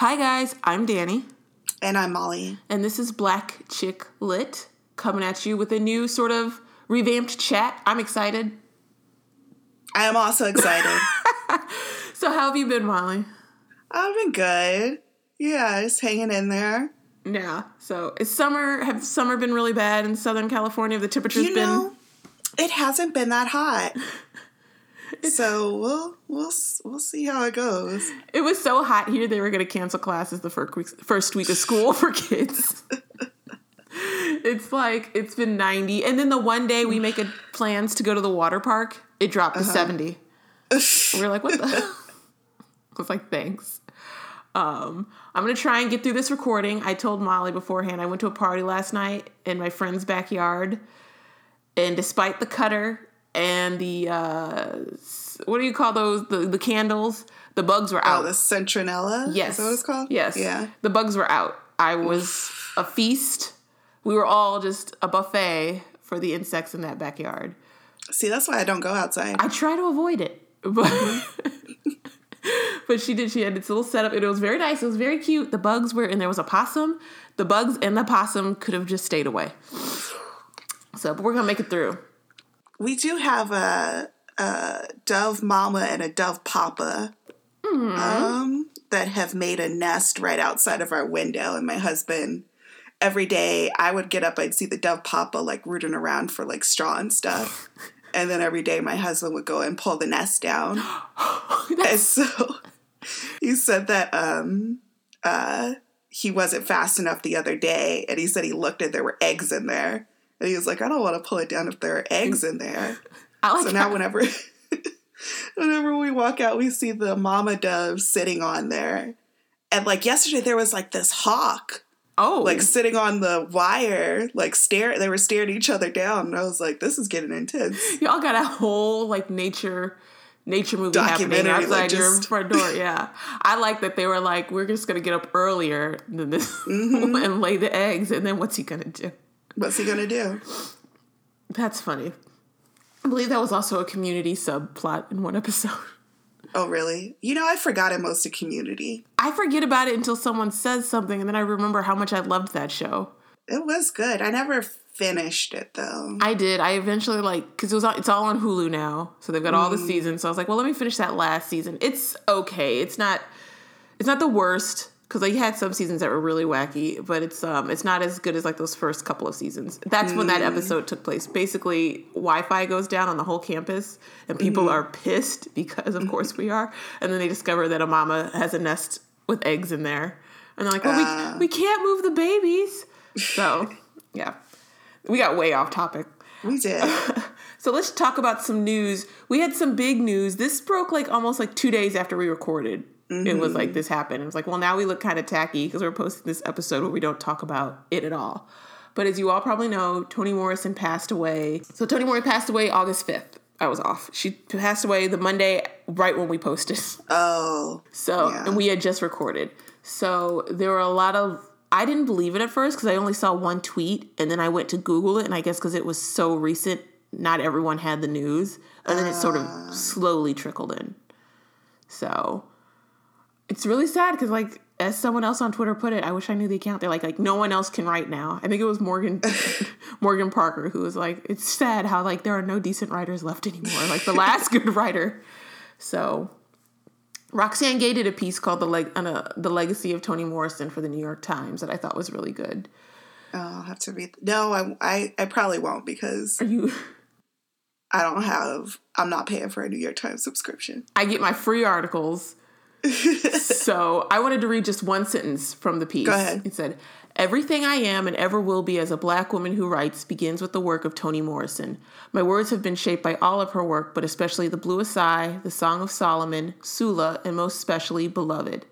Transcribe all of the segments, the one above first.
Hi, guys. I'm Danny. And I'm Molly. And this is Black Chick Lit coming at you with a new sort of revamped chat. I'm excited. I am also excited. so, how have you been, Molly? I've been good. Yeah, just hanging in there. Yeah. So, is summer, have summer been really bad in Southern California? The temperature's you know, been. It hasn't been that hot. so we'll we'll we'll see how it goes. It was so hot here they were going to cancel classes the first week first week of school for kids. it's like it's been 90 and then the one day we make a, plans to go to the water park, it dropped to uh-huh. 70. we're like what the I was like thanks. Um, I'm gonna try and get through this recording. I told Molly beforehand I went to a party last night in my friend's backyard, and despite the cutter and the uh, what do you call those? The the candles. The bugs were out. Oh, the citronella. Yes, is that what it's called? Yes. Yeah. The bugs were out. I was a feast. We were all just a buffet for the insects in that backyard. See, that's why I don't go outside. I try to avoid it, but but she did. She had this little setup, and it was very nice. It was very cute. The bugs were, and there was a possum. The bugs and the possum could have just stayed away. So, but we're gonna make it through we do have a, a dove mama and a dove papa mm. um, that have made a nest right outside of our window. And my husband, every day, I would get up, I'd see the dove papa like rooting around for like straw and stuff. and then every day, my husband would go and pull the nest down. and so he said that um, uh, he wasn't fast enough the other day, and he said he looked and there were eggs in there. And he was like, I don't want to pull it down if there are eggs in there. Like so now whenever whenever we walk out, we see the mama dove sitting on there. And like yesterday there was like this hawk. Oh. Like sitting on the wire, like stare they were staring each other down. And I was like, this is getting intense. Y'all got a whole like nature nature movie happening outside like just... your front door. Yeah, I like that they were like, we're just gonna get up earlier than this mm-hmm. and lay the eggs, and then what's he gonna do? What's he gonna do? That's funny. I believe that was also a community subplot in one episode. Oh, really? You know, I forgot it most of Community. I forget about it until someone says something, and then I remember how much I loved that show. It was good. I never finished it though. I did. I eventually like because it was it's all on Hulu now, so they've got all the mm. seasons. So I was like, well, let me finish that last season. It's okay. It's not. It's not the worst because like, had some seasons that were really wacky, but it's um it's not as good as like those first couple of seasons. That's mm. when that mm. episode took place. Basically, Wi-Fi goes down on the whole campus, and people mm. are pissed because, of course, we are. And then they discover that a mama has a nest with eggs in there, and they're like, "Well, uh. we ah. we can't move the babies." So, yeah, we got way off topic. We did. so let's talk about some news. We had some big news. This broke like almost like two days after we recorded. Mm-hmm. It was like mm-hmm. this happened. It was like, well, now we look kind of tacky because we're posting this episode where we don't talk about it at all. But as you all probably know, Toni Morrison passed away. So Toni Morrison passed away August 5th. I was off. She passed away the Monday right when we posted. Oh. So, yeah. and we had just recorded. So there were a lot of I didn't believe it at first because I only saw one tweet and then I went to Google it and I guess because it was so recent, not everyone had the news. And then it sort of ah. slowly trickled in. So it's really sad because like as someone else on Twitter put it, I wish I knew the account. They're like, like no one else can write now. I think it was Morgan Morgan Parker who was like, it's sad how like there are no decent writers left anymore. Like the last good writer. So Roxane Gay did a piece called the leg uh, the legacy of Toni Morrison for the New York Times that I thought was really good. Oh, I'll have to read. No, I, I I probably won't because are you. I don't have. I'm not paying for a New York Times subscription. I get my free articles so I wanted to read just one sentence from the piece. Go ahead. It said, Everything I am and ever will be as a black woman who writes begins with the work of Toni Morrison. My words have been shaped by all of her work, but especially The Bluest Eye, The Song of Solomon, Sula, and most especially Beloved.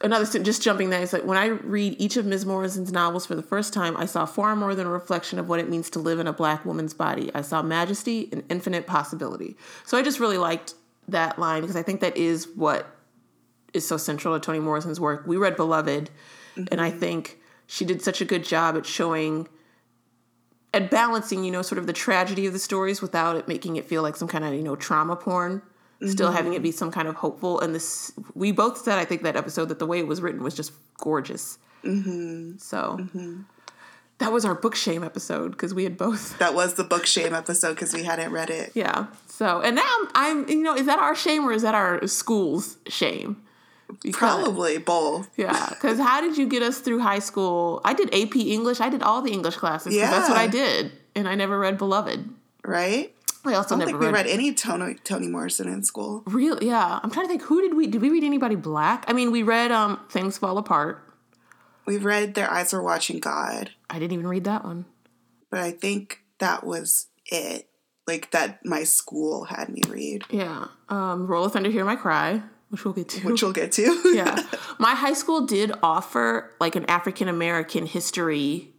Another just jumping there is like when I read each of Ms. Morrison's novels for the first time, I saw far more than a reflection of what it means to live in a black woman's body. I saw majesty and infinite possibility. So I just really liked that line because I think that is what is so central to Toni Morrison's work. We read Beloved, mm-hmm. and I mm-hmm. think she did such a good job at showing at balancing, you know, sort of the tragedy of the stories without it making it feel like some kind of, you know, trauma porn. still having it be some kind of hopeful. And this, we both said, I think that episode that the way it was written was just gorgeous. Mm-hmm. So that was our book shame episode because we had both. That was the book shame episode because we hadn't read it. Yeah. So and now I'm, I'm, you know, is that our shame or is that our school's shame? Because- Probably both. Yeah, because how did you get us through high school? I did AP English. I did all the English classes. 'cause that's what I did, and I never read Beloved. Right? I also I don't never think we read, read any Tony Toni Morrison in school. real. Yeah, I'm trying to think. Who did we? Did we read anybody black? I mean, we read um Things Fall Apart. We read Their Eyes Were Watching God, I didn't even read that one. but I think that was it. Like that my school had me read, Yeah, um, Roll of Thunder, Hear My Cry, which we'll get to. which we'll get to. yeah, my high school did offer like an African American history,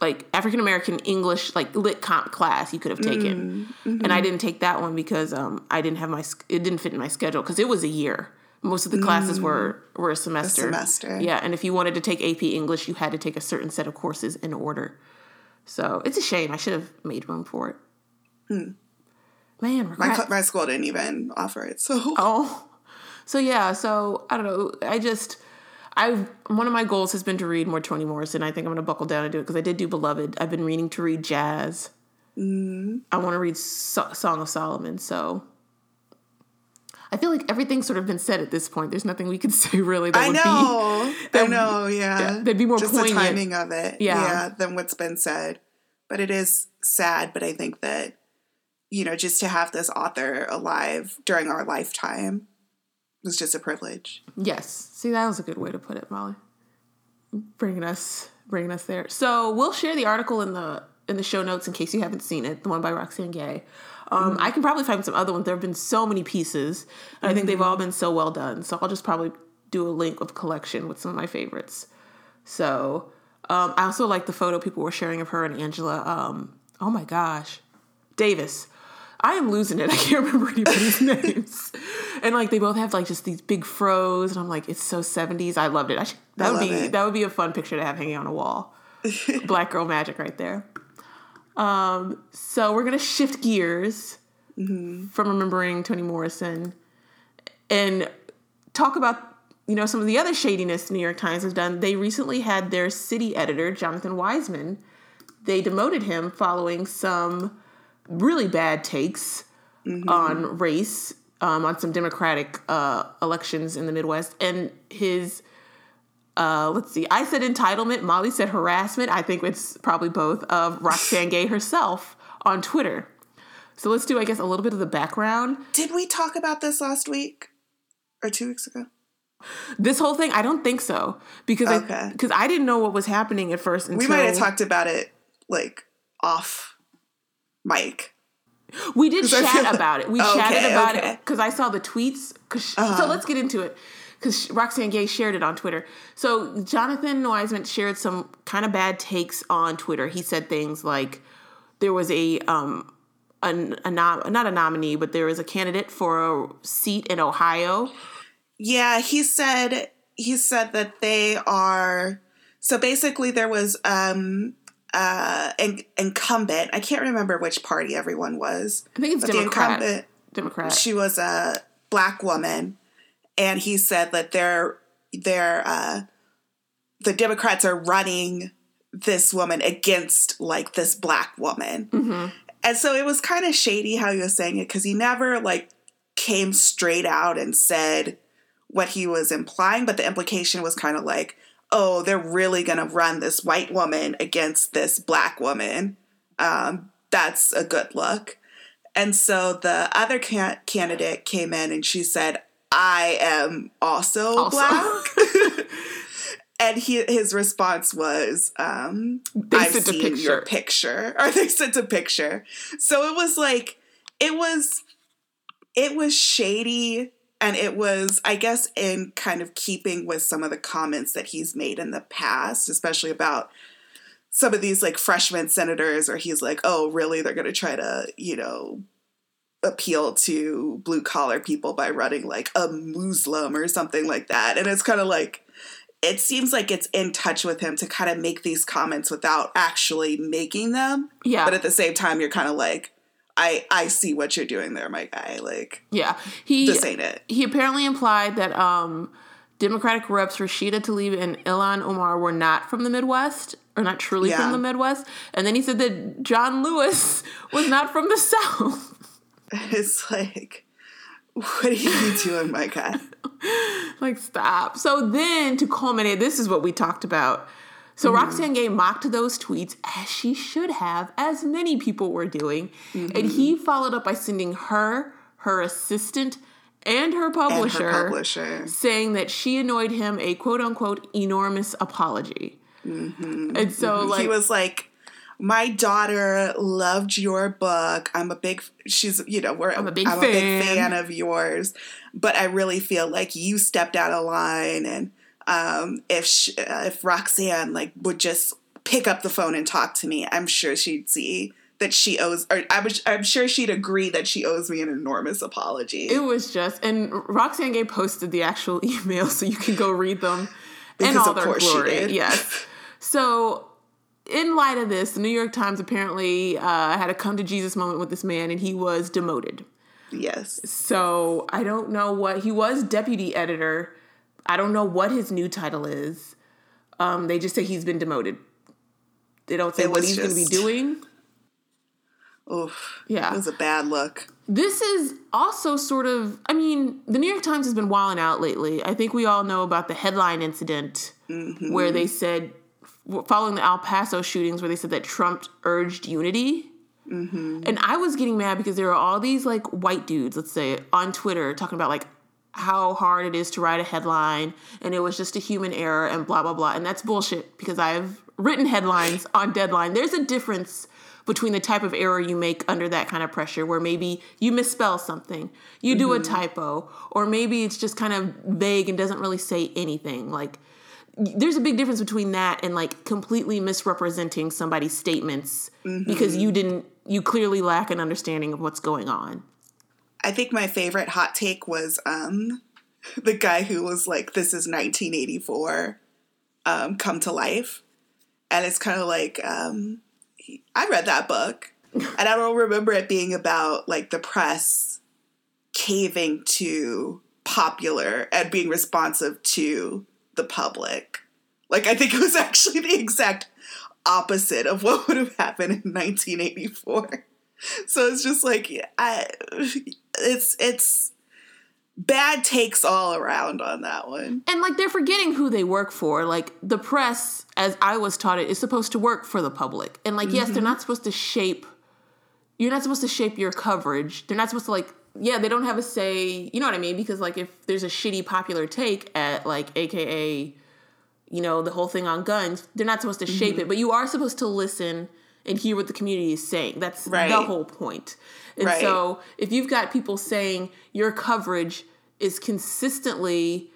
like African American English, like lit comp class you could have taken, mm, and I mm-hmm. didn't take that one because um I didn't have my it didn't fit in my schedule because it was a year. Most of the classes mm. were were a semester. semester. Yeah, and if you wanted to take AP English, you had to take a certain set of courses in order. So it's a shame. I should have made room for it. Hmm. Man, my, my school didn't even offer it. So Oh, so yeah. So I don't know. I just, I one of my goals has been to read more Toni Morrison. I think I'm going to buckle down and do it because I did do Beloved. I've been reading to read jazz. Mm-hmm. I want to read so- Song of Solomon. So I feel like everything's sort of been said at this point. There's nothing we could say really that I would be. know, I know, yeah. yeah, that'd be more just poignant. the timing of it, Yeah. yeah, than what's been said. But it is sad. But I think that you know, just to have this author alive during our lifetime was just a privilege. Yes. See, that was a good way to put it, Molly. Bringing us, bringing us there. So we'll share the article in the in the show notes in case you haven't seen it. The one by Roxane Gay. Um, I can probably find some other ones. There have been so many pieces, and I think they've all been so well done. So I'll just probably do a link of collection with some of my favorites. So um, I also like the photo people were sharing of her and Angela. Um, oh my gosh, Davis. I am losing it. I can't remember anybody's names. And like they both have like just these big fros, and I'm like, it's so 70s. I loved it. I should, that I would be it. that would be a fun picture to have hanging on a wall. Black girl magic right there. Um, so we're gonna shift gears from remembering Toni Morrison and talk about you know some of the other shadiness New York Times has done. They recently had their city editor Jonathan Weisman. They demoted him following some really bad takes on race um, on some Democratic uh, elections in the Midwest, and his uh, let's see. I said entitlement. Molly said harassment. I think it's probably both of Roxane Gay herself on Twitter. So let's do, I guess, a little bit of the background. Did we talk about this last week or two weeks ago? This whole thing, I don't think so because I Okay. because I didn't know what was happening at first. Until, We might have talked about it like off mic. We did chat feel- about it. We Okay, chatted about okay. it because I saw the tweets. 'cause Uh-huh. So let's get into it. Because Roxane Gay shared it on Twitter. So Jonathan Weisman shared some kind of bad takes on Twitter. He said things like there was a um a, a nom- not a nominee, but there was a candidate for a seat in Ohio. Yeah, he said he said that they are so basically there was um uh an incumbent. I can't remember which party everyone was. I think it's But the Democrat. incumbent Democrat. she was a black woman and he said that they're they're uh the democrats are running this woman against like this black woman and so it was kind of shady how he was saying it because he never like came straight out and said what he was implying but the implication was kind of like oh they're really gonna run this white woman against this black woman um, that's a good look and so the other can- candidate came in and she said, I am also, Also. black. and he, his response was, um, I've sent a seen your picture. Or they sent a picture. So it was like, it was, it was shady. And it was, I guess, in kind of keeping with some of the comments that he's made in the past, especially about some of these like freshman senators where he's like, oh, really? They're going to try to, you know, appeal to blue collar people by running like a Muslim or something like that. And it's kind of like, it seems like it's in touch with him to kind of make these comments without actually making them. yeah. But at the same time, you're kind of like, I I see what you're doing there, my guy. Like, yeah, he this ain't it. He apparently implied that um, Democratic reps Rashida Tlaib and Ilhan Omar were not from the Midwest or not truly Yeah. from the Midwest, and then he said that John Lewis was not from the South. It's like, what are you doing, my guy? like stop. So then to culminate, this is what we talked about. So mm-hmm. Roxane Gay mocked those tweets as she should have, as many people were doing, mm-hmm. and he followed up by sending her, her assistant, and her And publisher, her publisher. saying that she annoyed him a quote unquote enormous apology. Mm-hmm. And so like he was like, "My daughter loved your book. I'm a big. She's you know we're. I'm a big I'm a big fan." fan of yours, but I really feel like you stepped out of line. And um, if sh uh, if Roxane like would just pick up the phone and talk to me, I'm sure she'd see." That she owes, or I'm, I'm sure she'd agree that she owes me an enormous apology. It was just, and Roxane Gay posted the actual email, so you can go read them in all of their course she glory. did. Yes. So, in light of this, the New York Times apparently uh, had a come to Jesus moment with this man, and he was demoted. yes. So I don't know what he was deputy editor. I don't know what his new title is. Um, they just say he's been demoted. They don't say what he's going to be doing. Oof. Yeah. It was a bad look. This is also sort of, I mean, the New York Times has been wilding out lately. I think we all know about the headline incident where they said, following the El Paso shootings, where they said that Trump urged unity. And I was getting mad because there are all these like white dudes, let's say, on Twitter talking about like how hard it is to write a headline and it was just a human error and blah, blah, blah. And that's bullshit because I've written headlines on deadline. There's a difference between the type of error you make under that kind of pressure, where maybe you misspell something, you do a mm-hmm. typo, or maybe it's just kind of vague and doesn't really say anything. Like, there's a big difference between that and like completely misrepresenting somebody's statements mm-hmm. because you didn't, you clearly lack an understanding of what's going on. I think my favorite hot take was um, the guy who was like, "This is 1984, um, come to life," and it's kind of like um, I read that book, and I don't remember it being about like the press caving to popular and being responsive to the public. Like I think it was actually the exact opposite of what would have happened in 1984. So it's just like I, it's it's bad takes all around on that one. And like they're forgetting who they work for. Like the press, as I was taught it, is supposed to work for the public. And like, yes, they're mm-hmm. not supposed to shape. You're not supposed to shape your coverage. They're not supposed to like. Yeah, they don't have a say. You know what I mean? Because like, if there's a shitty popular take at like, AKA, you know, the whole thing on guns, they're not supposed to shape mm-hmm. it. But you are supposed to listen and hear what the community is saying. That's the whole point. And Right. so, if you've got people saying your coverage is consistently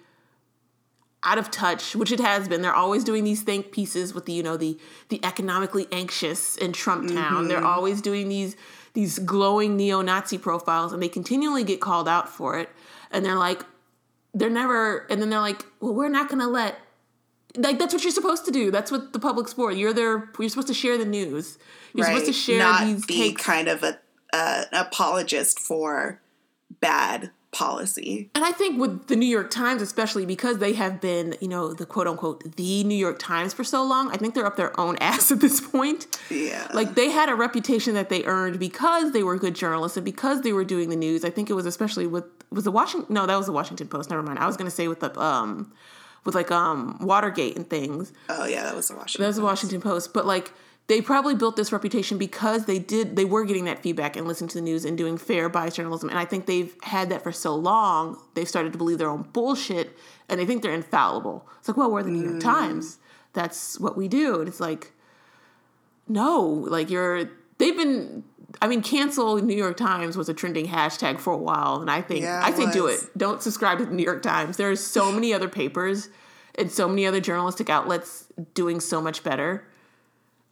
out of touch, which it has been. They're always doing these think pieces with the, you know, the the economically anxious in Trump Town. They're mm-hmm. always doing these these glowing neo-Nazi profiles and they continually get called out for it. And they're like they're never and then they're like, "Well, we're not going to let like that's what you're supposed to do. That's what the public's for. You're there you're supposed to share the news. You're supposed to share Not these be takes kind of a uh, an apologist for bad policy. And I think with the New York Times, especially because they have been, you know, the quote unquote the New York Times for so long, I think they're up their own ass at this point. Yeah. Like they had a reputation that they earned because they were good journalists and because they were doing the news. I think it was especially with was the Washington no, that was the Washington Post. Never mind. I was gonna say with the um with like um Watergate and things. oh yeah, that was the Washington. That was the Washington Post. But like they probably built this reputation because they did they were getting that feedback and listening to the news and doing fair bias journalism. And I think they've had that for so long, they've started to believe their own bullshit and they think they're infallible. It's like, well, we're the New York Times. That's what we do. And it's like, no, like you're they've been I mean, cancel New York Times was a trending hashtag for a while, and I think Yeah, I say do it. Don't subscribe to the New York Times. There's so many other papers and so many other journalistic outlets doing so much better.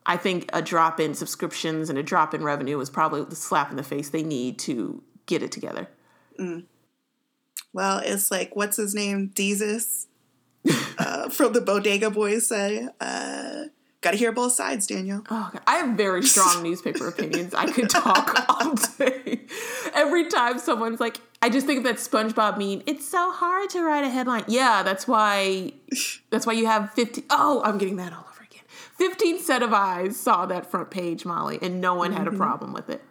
I think a drop in subscriptions and a drop in revenue is probably the slap in the face they need to get it together. Well, it's like what's his name, Desus, uh, from the Bodega Boys say. Uh, Gotta hear both sides, Danielle. Oh, God. I have very strong newspaper opinions. I could talk all day. Every time someone's like, I just think of that SpongeBob meme. It's so hard to write a headline. Yeah, that's why. That's why you have fifteen. Oh, I'm getting that all over again. Fifteen set of eyes saw that front page, Molly, and no one had a problem with it.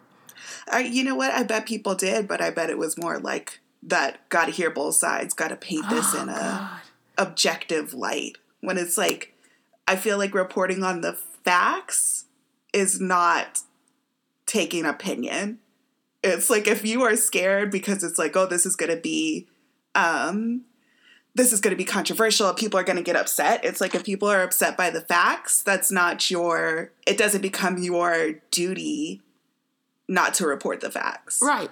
Uh, you know what? I bet people did, but I bet it was more like that. Gotta hear both sides. Gotta paint this in a God. objective light. When it's like, I feel like reporting on the facts is not taking opinion. It's like if you are scared because it's like, oh, this is going to be, um, this is going to be controversial. People are going to get upset. It's like if people are upset by the facts, that's not your. It doesn't become your duty not to report the facts. Right.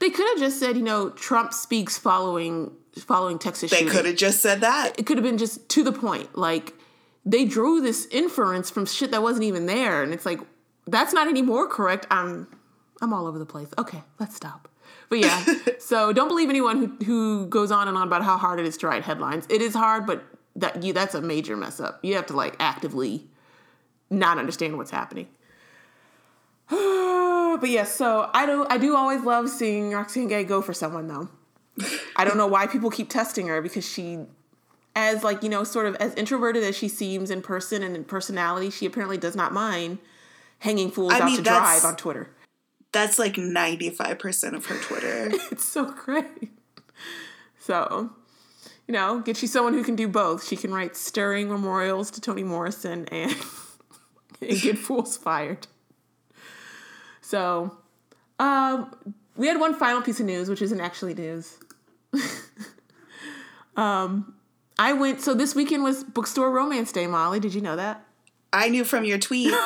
They could have just said, you know, Trump speaks following following Texas They shooting. could have just said that. it could have been just to the point. Like they drew this inference from shit that wasn't even there, and it's like that's not any more correct. I'm I'm all over the place. Okay, let's stop. But yeah, so don't believe anyone who who goes on and on about how hard it is to write headlines. It is hard, but that you that's a major mess up. You have to like actively not understand what's happening. but yeah, so I do I do always love seeing roxane Gay go for someone though. I don't know why people keep testing her because she as like, you know, sort of as introverted as she seems in person and in personality, she apparently does not mind hanging fools I out mean, to drive on Twitter. That's like 95% of her Twitter. It's so great. So, you know, get you someone who can do both. She can write stirring memorials to Toni Morrison and, and get fools fired. So, um, we had one final piece of news, which isn't actually news. um, I went, so this weekend was Bookstore Romance Day, Molly. Did you know that? I knew from your tweets.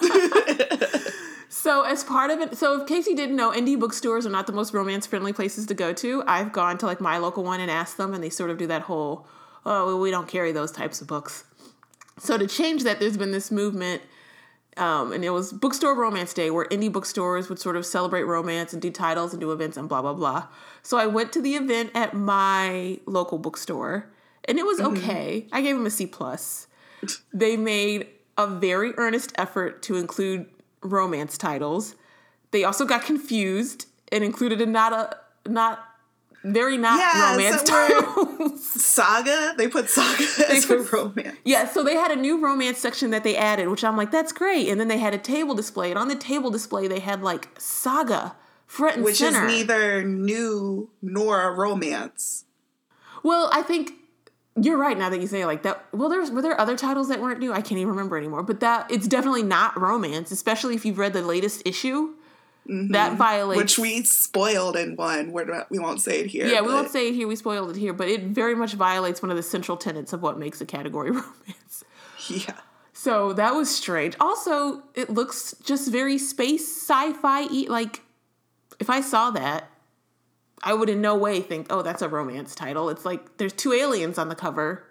So as part of it, so if Casey didn't know, indie bookstores are not the most romance friendly places to go to. I've gone to like my local one and asked them, and they sort of do that whole, oh, well, we don't carry those types of books. So to change that, there's been this movement, um, and it was Bookstore Romance Day, where indie bookstores would sort of celebrate romance and do titles and do events and blah blah blah. So I went to the event at my local bookstore, and it was mm-hmm. okay. I gave them a C plus. They made a very earnest effort to include romance titles. They also got confused and included a not a not very not Yeah, romance titles. Saga? They put Saga as a put- romance. yeah, so they had a new romance section that they added, which I'm like, that's great. And then they had a table display, and on the table display they had like Saga front and Which center. is neither new nor a romance. Well, I think you're right now that you say it like that. Well, there's were there other titles that weren't new? I can't even remember anymore. But that it's definitely not romance, especially if you've read the latest issue. That violates Mm-hmm. Which we spoiled in one. We're not, we won't say it here. Yeah, we won't say it here. We spoiled it here, but it very much violates one of the central tenets of what makes a category romance. Yeah. So that was strange. Also, it looks just very space sci-fi. Like, if I saw that, I would in no way think, "Oh, that's a romance title." It's like there's two aliens on the cover.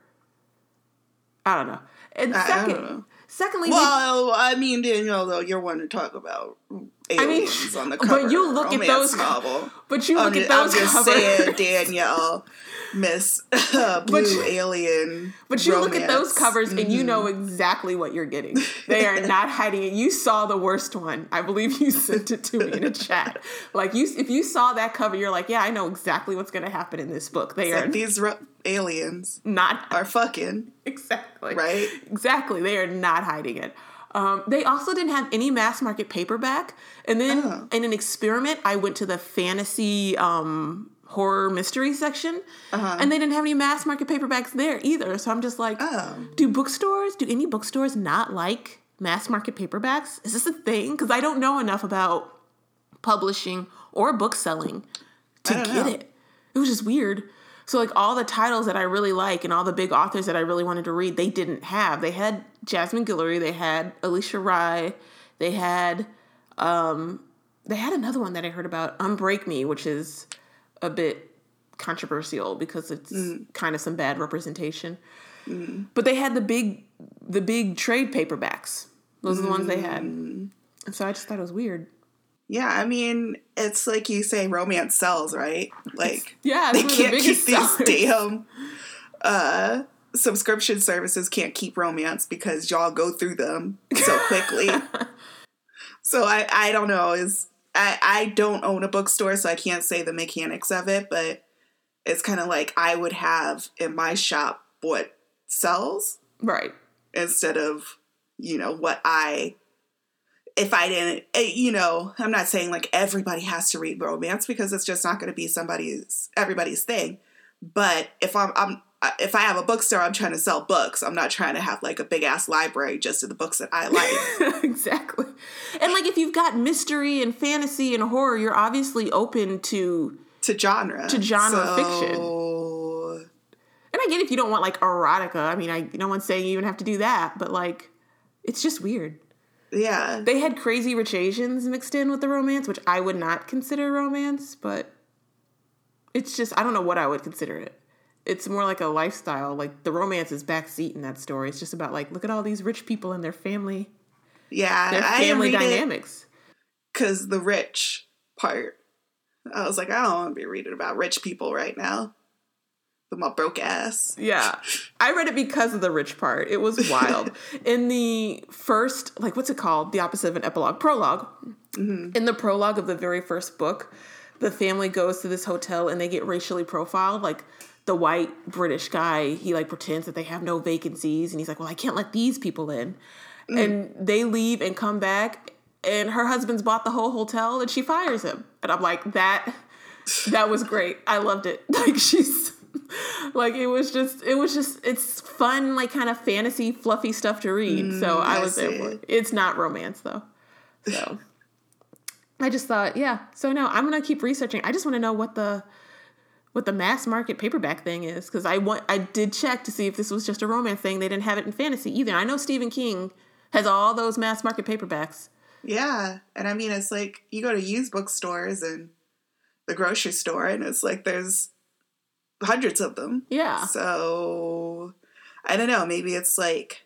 I don't know. And I- I second, don't know. secondly, Well, I mean, Danielle, though, you're one to talk about aliens on the but cover. you of a look at romance those- novel. but you I'm look at those I'm just covers. saying, Danielle, Miss uh, Blue you- Alien. But you look at those romance. covers and you Mm-hmm. know exactly what you're getting. They are not hiding it. You saw the worst one. I believe you sent it to me in a chat. Like you, if you saw that cover, you're like, yeah, I know exactly what's going to happen in this book. They are Like, these ro- aliens not are fucking exactly right. Exactly, they are not hiding it. Um, they also didn't have any mass market paperback. And then Oh. in an experiment, I went to the fantasy um, horror mystery section, Uh-huh. and they didn't have any mass market paperbacks there either. So I'm just like, Oh. do bookstores, do any bookstores not like mass market paperbacks? Is this a thing? Because I don't know enough about publishing or book selling to get know. it. It was just weird. So like all the titles that I really like and all the big authors that I really wanted to read, they didn't have. They had Jasmine Guillory, they had Alisha Rai, they had um they had another one that I heard about, um, Unbreak Me, which is a bit controversial because it's mm. kind of some bad representation. Mm. But they had the big the big trade paperbacks. Those are the ones they had. Mm. And so I just thought it was weird. Yeah, I mean, it's like you say, romance sells, right? Like Yeah, they of the can't keep these damn uh, subscription services can't keep romance because y'all go through them so quickly. so I I don't know is I I don't own a bookstore so I can't say the mechanics of it, but it's kind of like I would have in my shop what sells Right. instead of you know what I if I didn't eh, you know I'm not saying like everybody has to read romance because it's just not going to be somebody's everybody's thing but if I'm I'm if I have a bookstore I'm trying to sell books I'm not trying to have like a big ass library just of the books that I like exactly. And like if you've got mystery and fantasy and horror, you're obviously open to to genre To genre fiction and I get if you don't want like erotica. I mean, I no one's saying you even have to do that, but like it's just weird. Yeah They had crazy rich Asians mixed in with the romance, which I would not consider romance, but it's just I don't know what I would consider it. It's more like a lifestyle. Like the romance is backseat in that story. It's just about like look at all these rich people and their family, yeah their family dynamics. because the rich part I was like I don't want to be reading about rich people right now with my broke ass Yeah. I read it because of the rich part. It was wild. in the first, like, what's it called? The opposite of an epilogue, prolog mm-hmm. In the prologue of the very first book, the family goes to this hotel and they get racially profiled. Like, the white British guy, he like pretends that they have no vacancies and he's like, well, I can't let these people in. Mm. And they leave and come back and her husband's bought the whole hotel and she fires him. And I'm like, that that was great. I loved it. Like she's like it was just it was just it's fun like kind of fantasy fluffy stuff to read. so mm, I I was there see. It's not romance though. So I just thought, yeah. So no, I'm gonna keep researching. I just want to know what the what the mass market paperback thing is because I want I did check to see if this was just a romance thing. They didn't have it in fantasy either. I know Stephen King has all those mass market paperbacks. Yeah. And I mean, it's like you go to used bookstores and the grocery store, and it's like there's hundreds of them. Yeah. So I don't know. Maybe it's like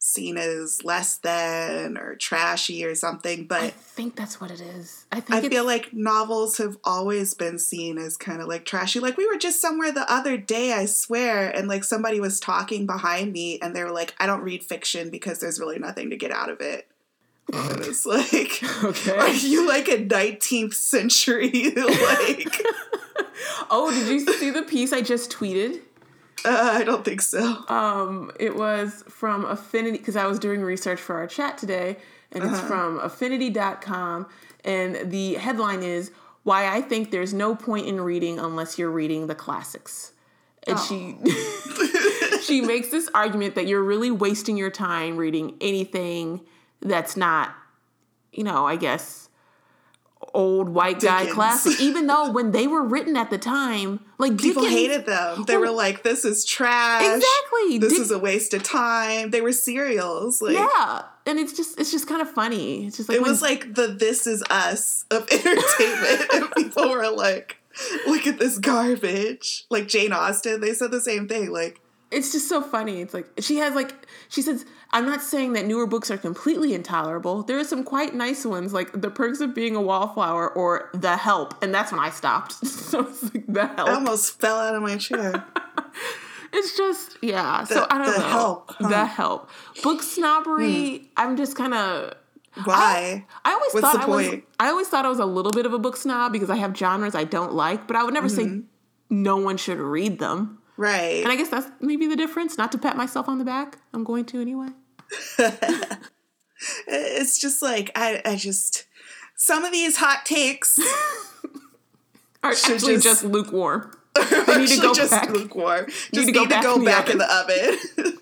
seen as less than or trashy or something. But I think that's what it is. I I, think it's, feel like novels have always been seen as kind of like trashy. Like we were just somewhere the other day, I swear, and like somebody was talking behind me, and they were like, "I don't read fiction because there's really nothing to get out of it." And it's like, are you like a 19th century like? Oh, did you see the piece I just tweeted? Uh, I don't think so. Um, it was from Affinity because I was doing research for our chat today, and it's from affinity.com. And the headline is Why I Think There's No Point in Reading Unless You're Reading the Classics. And she she makes this argument that you're really wasting your time reading anything that's not, you know, I guess old white guy Dickens. classic, even though when they were written at the time, like People Dickens, hated them. They oh. were like, "This is trash. Exactly. This Dick- is a waste of time." They were serials. Like Yeah, and it's just it's just kind of funny. It's just like it when- was like the "This is us" of entertainment, and people were like, "Look at this garbage." Like Jane Austen, they said the same thing. Like, it's just so funny. It's like she has like she says, I'm not saying that newer books are completely intolerable. There are some quite nice ones, like The Perks of Being a Wallflower or The Help, and that's when I stopped. so it's like The Help. I almost fell out of my chair. it's just yeah. so I don't The know. Help, huh. The Help. Book snobbery. I'm just kind of. Why? I always What's thought the I was. I always thought I was a little bit of a book snob because I have genres I don't like, but I would never Mm-hmm. say no one should read them. Right. And I guess that's maybe the difference. Not to pat myself on the back. I'm going to anyway. it's just like I, I just some of these hot takes Should actually just- just, lukewarm. are need to go just back. lukewarm. Just to need go to back go in back in the oven.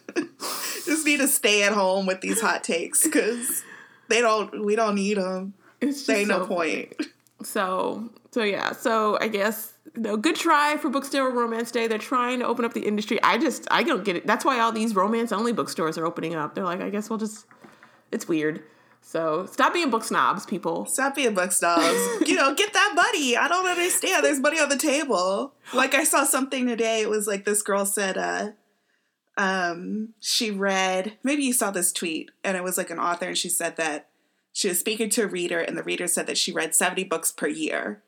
just need to stay at home with these hot takes because they don't. We don't need them. It's just There ain't no so- point. So so yeah. So I guess know, good try for Bookstore Romance Day. They're trying to open up the industry. I just I don't get it. That's why all these romance only bookstores are opening up. They're like, I guess we'll just. It's weird. So stop being book snobs, people. Stop being book snobs. you know, get that money. I don't understand. There's money on the table. Like I saw something today. It was like this girl said, uh, um, she read. Maybe you saw this tweet, and it was like an author, and she said that she was speaking to a reader, and the reader said that she read 70 books per year,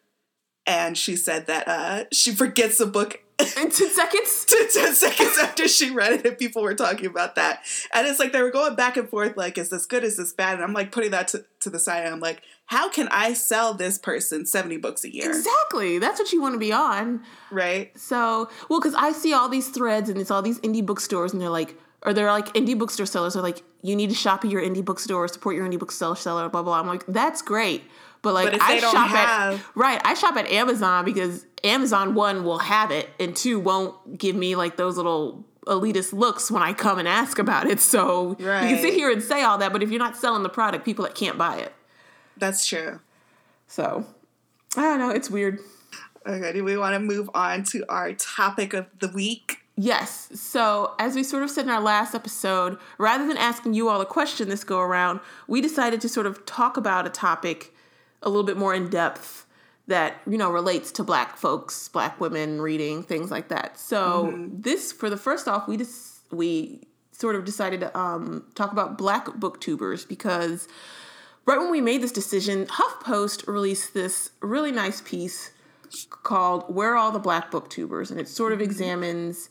and she said that uh, she forgets a book In 10 seconds? 10 seconds after she read it, and people were talking about that. And it's like they were going back and forth, like, is this good? Is this bad? And I'm like putting that to, to the side. And I'm like, how can I sell this person 70 books a year? Exactly. That's what you want to be on. Right. So, well, because I see all these threads and it's all these indie bookstores, and they're like, or they're like indie bookstore sellers are like, you need to shop at your indie bookstore, support your indie bookstore seller, blah blah. I'm like, that's great, but like But I shop have- at right, I shop at Amazon because Amazon one will have it, and two won't give me like those little elitist looks when I come and ask about it. So you can sit here and say all that, but if you're not selling the product, people that can't buy it. That's true. So I don't know. It's weird. Okay, do we want to move on to our topic of the week? Yes. So, as we sort of said in our last episode, rather than asking you all a question this go around, we decided to sort of talk about a topic a little bit more in depth that, you know, relates to black folks, black women reading, things like that. So, this for the first off, we just we sort of decided to um, talk about black booktubers because right when we made this decision, HuffPost released this really nice piece called Where Are All the Black Booktubers? And it sort of examines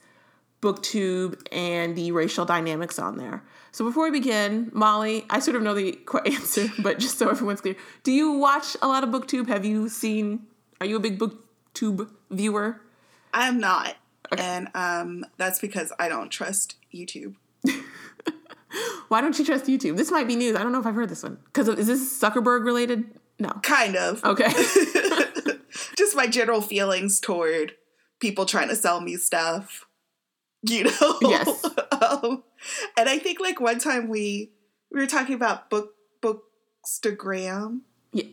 booktube and the racial dynamics on there. So before we begin, Molly, I sort of know the answer, but just so everyone's clear, do you watch a lot of booktube? Have you seen, are you a big booktube viewer? I'm not. And um, that's because I don't trust YouTube. Why don't you trust YouTube? This might be news. I don't know if I've heard this one. Because is this Zuckerberg related? No. Kind of. Okay. Just my general feelings toward people trying to sell me stuff. You know? Yes. um, and I think like one time we we were talking about book bookstagram. yeah.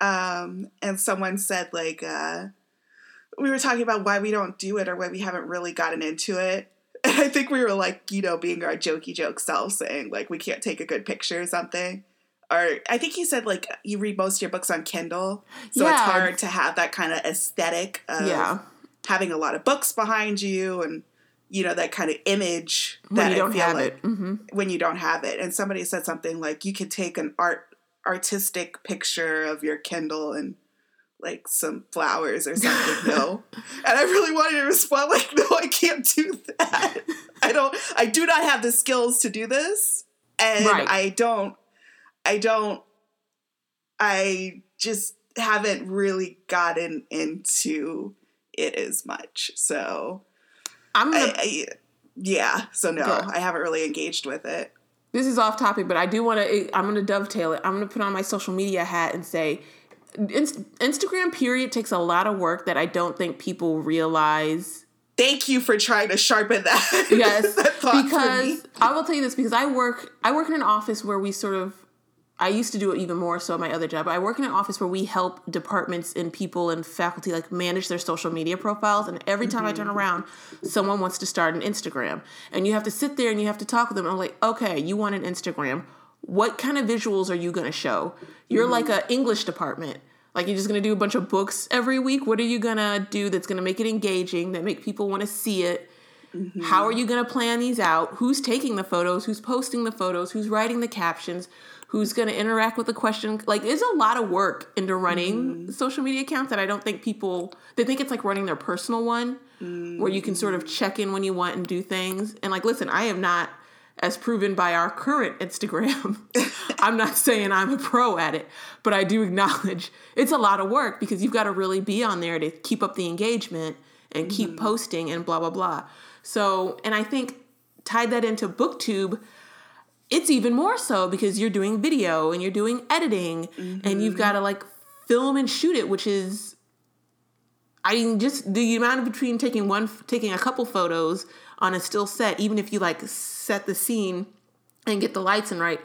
um, and someone said like uh, we were talking about why we don't do it or why we haven't really gotten into it. And I think we were like, you know, being our jokey joke self, saying like we can't take a good picture or something. Or I think you said like you read most of your books on Kindle, so it's hard to have that kind of aesthetic of Yeah. having a lot of books behind you and you know that kind of image that When you don't feel have like it. hmm when you don't have it. And somebody said something like you could take an art artistic picture of your Kindle and like some flowers or something. no. And I really wanted to respond like, no, I can't do that. I don't I do not have the skills to do this. And Right. I don't I don't I just haven't really gotten into it as much. So I'm gonna I, I, yeah, so no. I haven't really engaged with it. this is off topic, but I do want to. I'm going to dovetail it. I'm going to put on my social media hat and say, Inst- Instagram period takes a lot of work that I don't think people realize. Thank you for trying to sharpen that. Yes, that thought for me. because I will tell you this because I work. I work in an office where we sort of. I used to do it even more so at my other job. I work in an office where we help departments and people and faculty like manage their social media profiles. And every time I turn Mm-hmm. around, someone wants to start an Instagram, and you have to sit there and you have to talk with them. I'm like, okay, you want an Instagram? What kind of visuals are you going to show? You're Mm-hmm. like an English department. Like you're just going to do a bunch of books every week. What are you going to do that's going to make it engaging, that make people want to see it? How are you going to plan these out? Who's taking the photos? Who's posting the photos? Who's writing the captions? Who's going to interact with the question? Like, there's a lot of work into running mm-hmm. social media accounts that I don't think people they think it's like running their personal one, where you can sort of mm. check in when you want and do things. And like, listen, I am not as proven by our current Instagram. I'm not saying I'm a pro at it, but I do acknowledge it's a lot of work because you've got to really be on there to keep up the engagement and keep mm-hmm. posting and blah blah blah. So, and I think tied that into booktube it's even more so because you're doing video and you're doing editing and you've mm-hmm. got to like film and shoot it which is i mean just the amount of between taking one taking a couple photos on a still set even if you like set the scene and get the lights in right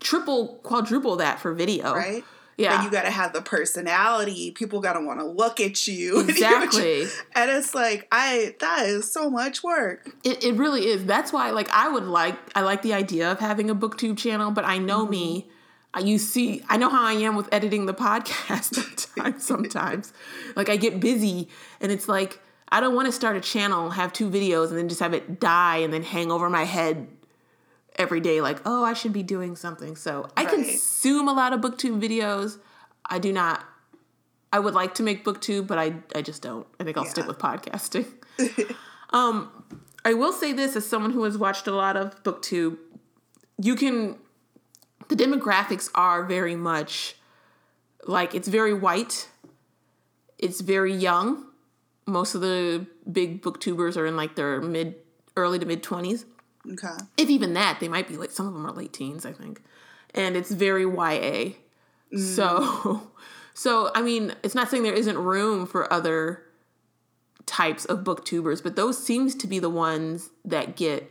triple quadruple that for video right? Yeah And you got to have the personality. People got to want to look at you. Exactly. and it's like, I that is so much work. It, it really is. That's why, like, I would like, I like the idea of having a booktube channel, but I know me. Mm-hmm. I, you see, I know how I am with editing the podcast sometimes. Like, I get busy, and it's like, I don't want to start a channel, have two videos, and then just have it die and then hang over my head every day, like, oh, I should be doing something. So I Right. Consume a lot of booktube videos. I do not. I would like to make booktube, but I I just don't. I think I'll stick with podcasting. um, I will say this as someone who has watched a lot of BookTube, you can the demographics are very much like it's very white. It's very young. Most of the big booktubers are in like their mid early to mid 20s. Okay. If even that, they might be like some of them are late teens, I think. And it's very YA. Mm. So so I mean, it's not saying there isn't room for other types of booktubers, but those seems to be the ones that get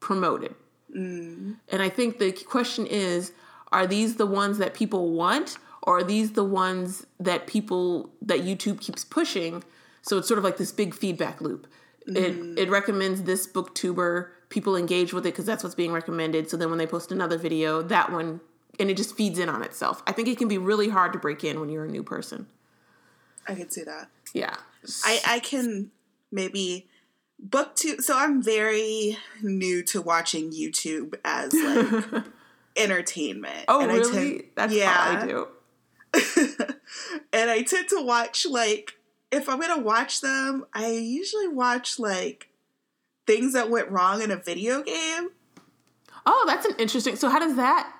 promoted. Mm. And I think the question is are these the ones that people want or are these the ones that people that YouTube keeps pushing? So it's sort of like this big feedback loop. Mm. It it recommends this booktuber, people engage with it because that's what's being recommended. So then when they post another video, that one and it just feeds in on itself. I think it can be really hard to break in when you're a new person. I can see that. Yeah. I I can maybe booktube so I'm very new to watching YouTube as like entertainment. Oh and really? Tend, That's yeah. I do. and I tend to watch like if I'm gonna watch them, I usually watch like things that went wrong in a video game. Oh, that's an interesting. So how does that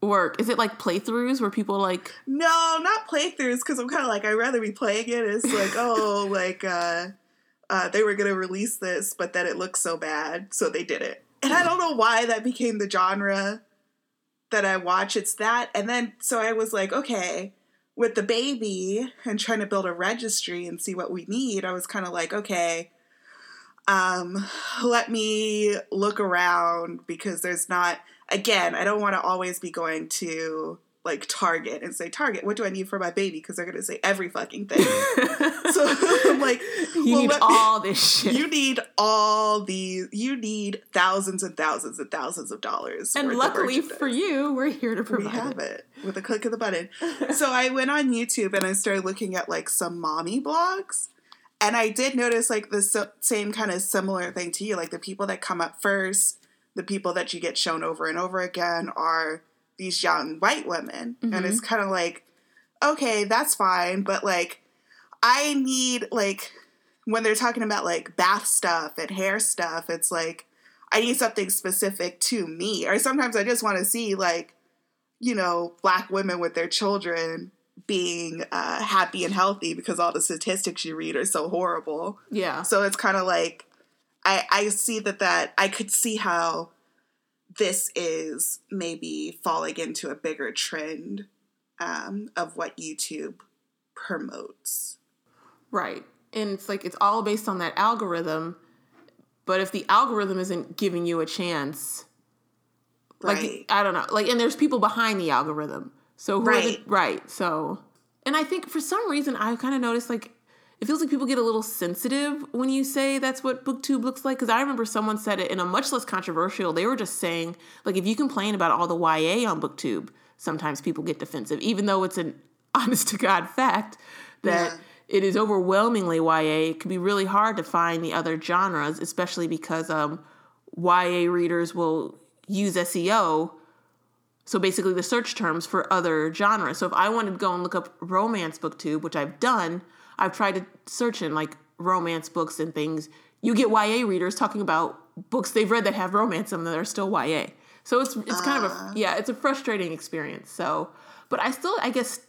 work? Is it like playthroughs where people like No, not playthroughs because I'm kind of like I'd rather be playing it. It's like oh, like uh, uh, they were gonna release this, but then it looks so bad, so they did it. And I don't know why that became the genre that I watch. It's that, and then so I was like, okay, with the baby and trying to build a registry and see what we need. I was kind of like, okay. Um, let me look around because there's not again, I don't want to always be going to like Target and say, Target, what do I need for my baby? Because they're going to say every fucking thing. so I'm like, you well, need all me, this shit. You need all these, you need thousands and thousands and thousands of dollars. And luckily for you, we're here to provide We have it. it with a click of the button. so I went on YouTube and I started looking at like some mommy blogs. And I did notice like the same kind of similar thing to you, like the people that come up first the people that you get shown over and over again are these young white women. Mm-hmm. And it's kind of like, okay, that's fine, but like, I need, like, when they're talking about like bath stuff and hair stuff, it's like, I need something specific to me. Or sometimes I just want to see, like, you know, black women with their children being uh, happy and healthy because all the statistics you read are so horrible. Yeah. So it's kind of like I, I see that that I could see how this is maybe falling into a bigger trend um, of what YouTube promotes. Right. And it's like it's all based on that algorithm. But if the algorithm isn't giving you a chance, like right. I don't know, like and there's people behind the algorithm. So right, the, right. So, and I think for some reason I kind of noticed like it feels like people get a little sensitive when you say that's what booktube looks like because i remember someone said it in a much less controversial they were just saying like if you complain about all the ya on booktube sometimes people get defensive even though it's an honest to god fact that yeah. it is overwhelmingly ya it can be really hard to find the other genres especially because um, ya readers will use seo so basically the search terms for other genres so if i wanted to go and look up romance booktube which i've done I've tried to search in like romance books and things. You get YA readers talking about books they've read that have romance in them that are still YA. So it's it's kind uh. of a ah. yeah, it's a frustrating experience. So, but I still I guess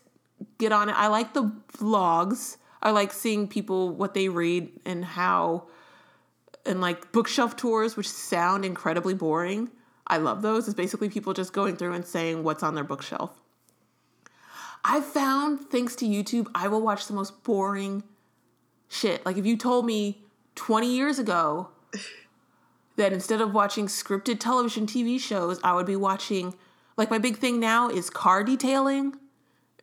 get on it. I like the vlogs. I like seeing people what they read and how and like bookshelf tours which sound incredibly boring. I love those. It's basically people just going through and saying what's on their bookshelf. I found, thanks to YouTube, I will watch the most boring shit. Like if you told me 20 years ago that instead of watching scripted television TV shows, I would be watching, like my big thing now is car detailing.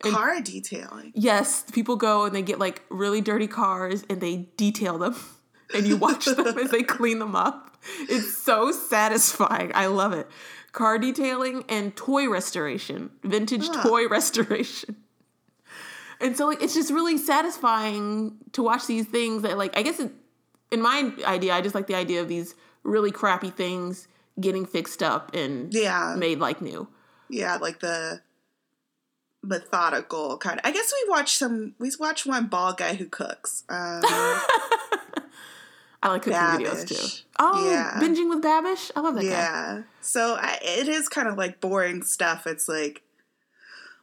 And car detailing? Yes. People go and they get like really dirty cars and they detail them and you watch them as they clean them up. It's so satisfying. I love it car detailing and toy restoration, vintage ah. toy restoration. And so like it's just really satisfying to watch these things that like I guess it, in my idea I just like the idea of these really crappy things getting fixed up and yeah. made like new. Yeah, like the methodical kind of. I guess we watched some. We watched one bald guy who cooks. Um, I like cooking Babish. videos too. Oh, yeah. binging with Babish. I love that yeah. Guy. So I, it is kind of like boring stuff. It's like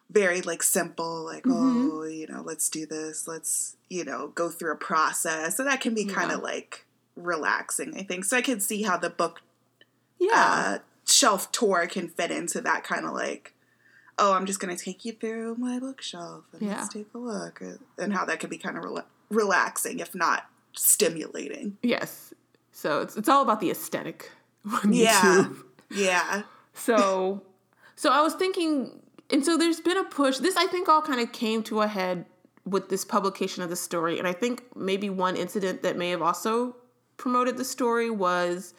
very like simple, like mm-hmm. oh, you know, let's do this. Let's you know go through a process. So that can be kind of yeah. like relaxing. I think so. I can see how the book, yeah, uh, shelf tour can fit into that kind of like oh, I'm just going to take you through my bookshelf and yeah. let's take a look, and how that can be kind of rela- relaxing, if not stimulating. Yes. So it's it's all about the aesthetic on yeah. YouTube. Yeah. So so I was thinking and so there's been a push. This I think all kind of came to a head with this publication of the story. And I think maybe one incident that may have also promoted the story was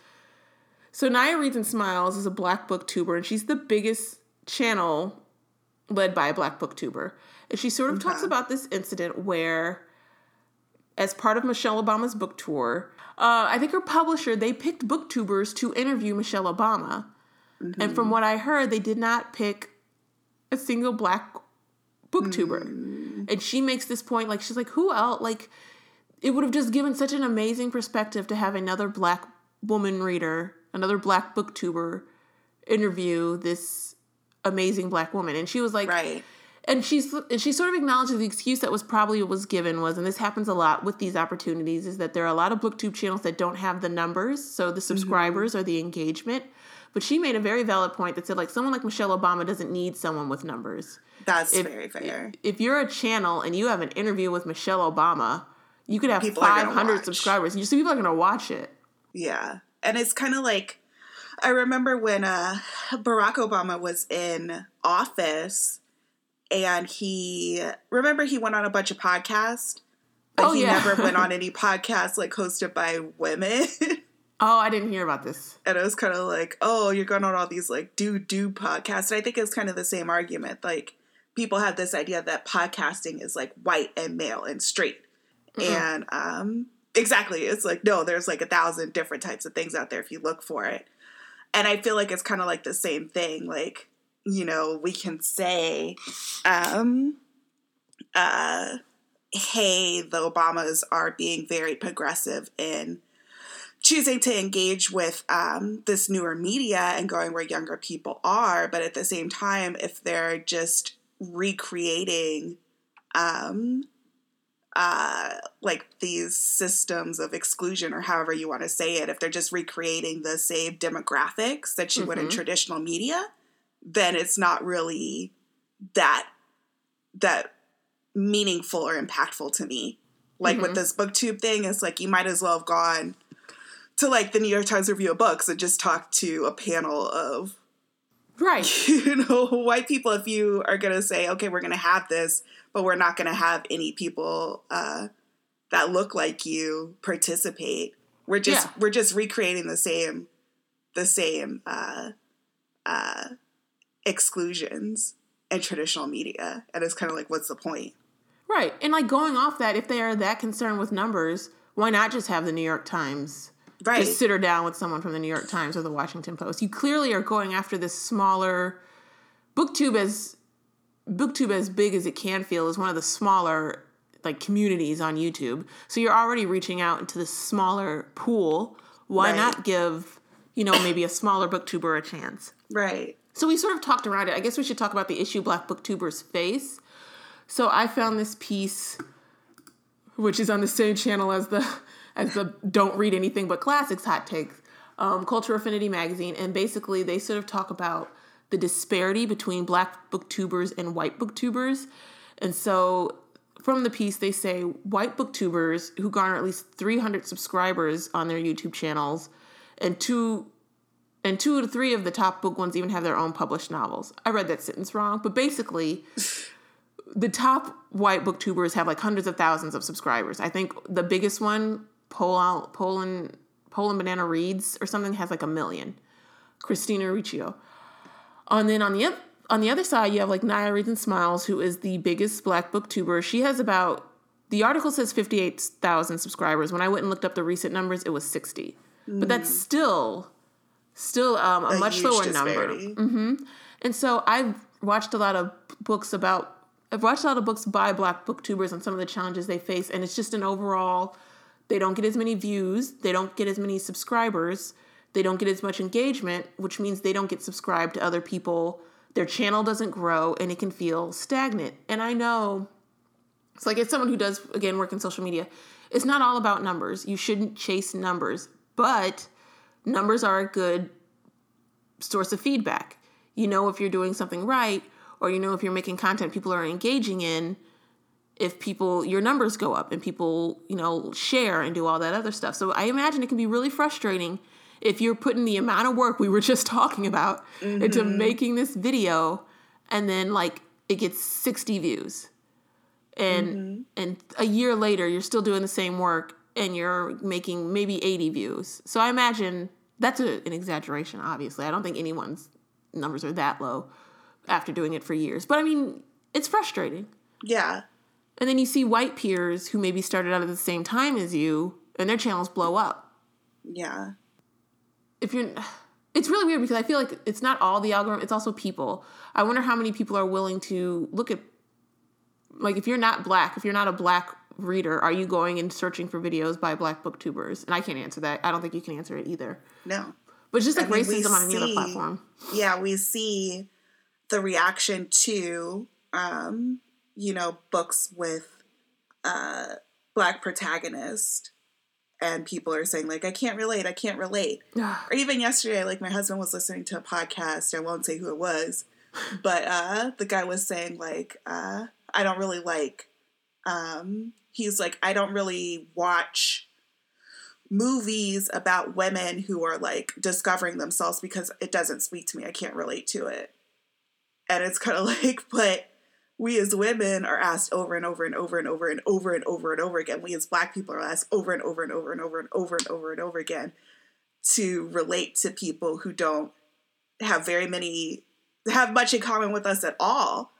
so Naya Reads and Smiles is a black booktuber and she's the biggest channel led by a black booktuber. And she sort of okay. talks about this incident where as part of Michelle Obama's book tour. Uh, I think her publisher they picked booktubers to interview Michelle Obama, mm-hmm. and from what I heard, they did not pick a single black booktuber. Mm-hmm. And she makes this point, like she's like, who else? Like, it would have just given such an amazing perspective to have another black woman reader, another black booktuber, interview this amazing black woman. And she was like, right and she's and she sort of acknowledges the excuse that was probably was given was and this happens a lot with these opportunities is that there are a lot of booktube channels that don't have the numbers so the mm-hmm. subscribers mm-hmm. or the engagement. But she made a very valid point that said like someone like michelle obama doesn't need someone with numbers. That's if, very fair. if you're a channel and you have an interview with michelle obama you could have people 500 subscribers and see people are going to watch it. Yeah. And it's kind of like i remember when uh, barack obama was in office and he remember he went on a bunch of podcasts, but oh, he yeah. never went on any podcasts like hosted by women. oh, I didn't hear about this. And it was kind of like, oh, you're going on all these like do do podcasts. And I think it's kind of the same argument. Like people have this idea that podcasting is like white and male and straight. Mm-hmm. And um exactly, it's like no, there's like a thousand different types of things out there if you look for it. And I feel like it's kind of like the same thing. Like you know, we can say, um, uh, hey, the Obamas are being very progressive in choosing to engage with um, this newer media and going where younger people are. But at the same time, if they're just recreating um, uh, like these systems of exclusion or however you want to say it, if they're just recreating the same demographics that you mm-hmm. would in mm-hmm. traditional media, then it's not really that that meaningful or impactful to me. Like mm-hmm. with this booktube thing, it's like you might as well have gone to like the New York Times review of books and just talked to a panel of right you know white people if you are going to say okay we're going to have this but we're not going to have any people uh, that look like you participate we're just yeah. we're just recreating the same the same uh, uh, exclusions in traditional media. And it's kind of like, what's the point? Right. And like going off that, if they are that concerned with numbers, why not just have the New York Times right. just sit her down with someone from the New York Times or the Washington Post? You clearly are going after this smaller booktube as booktube as big as it can feel is one of the smaller like communities on YouTube. So you're already reaching out into the smaller pool. Why right. not give, you know, maybe a smaller booktuber a chance? Right. So we sort of talked around it. I guess we should talk about the issue Black Booktubers face. So I found this piece, which is on the same channel as the as the Don't Read Anything But Classics hot takes, um, Culture Affinity magazine, and basically they sort of talk about the disparity between Black booktubers and white booktubers, and so from the piece they say white booktubers who garner at least 300 subscribers on their YouTube channels and two and two to three of the top book ones even have their own published novels. I read that sentence wrong, but basically, the top white booktubers have like hundreds of thousands of subscribers. I think the biggest one, Pol- Poland, Poland Banana Reads or something, has like a million. Christina Riccio. And then on the on the other side, you have like Naya Reads and Smiles, who is the biggest black booktuber. She has about the article says fifty eight thousand subscribers. When I went and looked up the recent numbers, it was sixty. Mm. But that's still still um, a, a much lower disparity. number. Mm-hmm. And so I've watched a lot of books about. I've watched a lot of books by Black booktubers and some of the challenges they face, and it's just an overall. they don't get as many views, they don't get as many subscribers, they don't get as much engagement, which means they don't get subscribed to other people. Their channel doesn't grow and it can feel stagnant. And I know it's like, as someone who does, again, work in social media, it's not all about numbers. You shouldn't chase numbers, but numbers are a good source of feedback. You know if you're doing something right, or you know if you're making content people are engaging in, if people, your numbers go up and people, you know, share and do all that other stuff. So I imagine it can be really frustrating if you're putting the amount of work we were just talking about mm-hmm. into making this video and then like it gets 60 views and mm-hmm. and a year later you're still doing the same work and you're making maybe 80 views. So i imagine that's a, an exaggeration obviously. I don't think anyone's numbers are that low after doing it for years. But i mean it's frustrating. Yeah. And then you see white peers who maybe started out at the same time as you and their channels blow up. Yeah. If you're it's really weird because i feel like it's not all the algorithm it's also people. I wonder how many people are willing to look at like if you're not black, if you're not a black reader, are you going and searching for videos by black booktubers? And I can't answer that. I don't think you can answer it either. No. But just like I mean, racism on any other platform. Yeah, we see the reaction to um, you know, books with uh black protagonist and people are saying like I can't relate, I can't relate. or even yesterday like my husband was listening to a podcast, I won't say who it was, but uh the guy was saying like uh I don't really like. Um, he's like, I don't really watch movies about women who are like discovering themselves because it doesn't speak to me. I can't relate to it. And it's kind of like, but we as women are asked over and over and over and over and over and over and over again. We as black people are asked over and over and over and over and over and over and over again to relate to people who don't have very many have much in common with us at all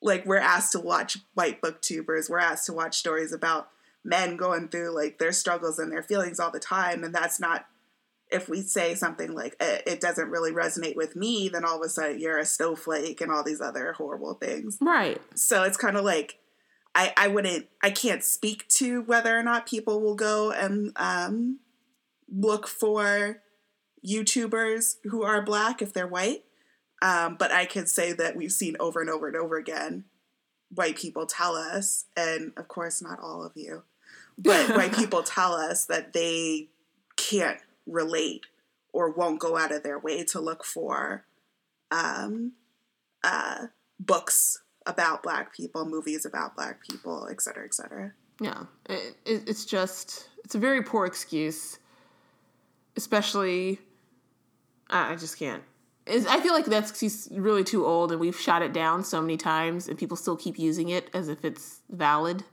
like we're asked to watch white booktubers we're asked to watch stories about men going through like their struggles and their feelings all the time and that's not if we say something like it doesn't really resonate with me then all of a sudden you're a snowflake and all these other horrible things. Right. So it's kind of like i i wouldn't i can't speak to whether or not people will go and um look for youtubers who are black if they're white um, but I can say that we've seen over and over and over again white people tell us, and of course, not all of you, but white people tell us that they can't relate or won't go out of their way to look for um, uh, books about black people, movies about black people, et cetera, et cetera. Yeah, it, it, it's just, it's a very poor excuse, especially, I just can't I feel like that's he's really too old, and we've shot it down so many times, and people still keep using it as if it's valid.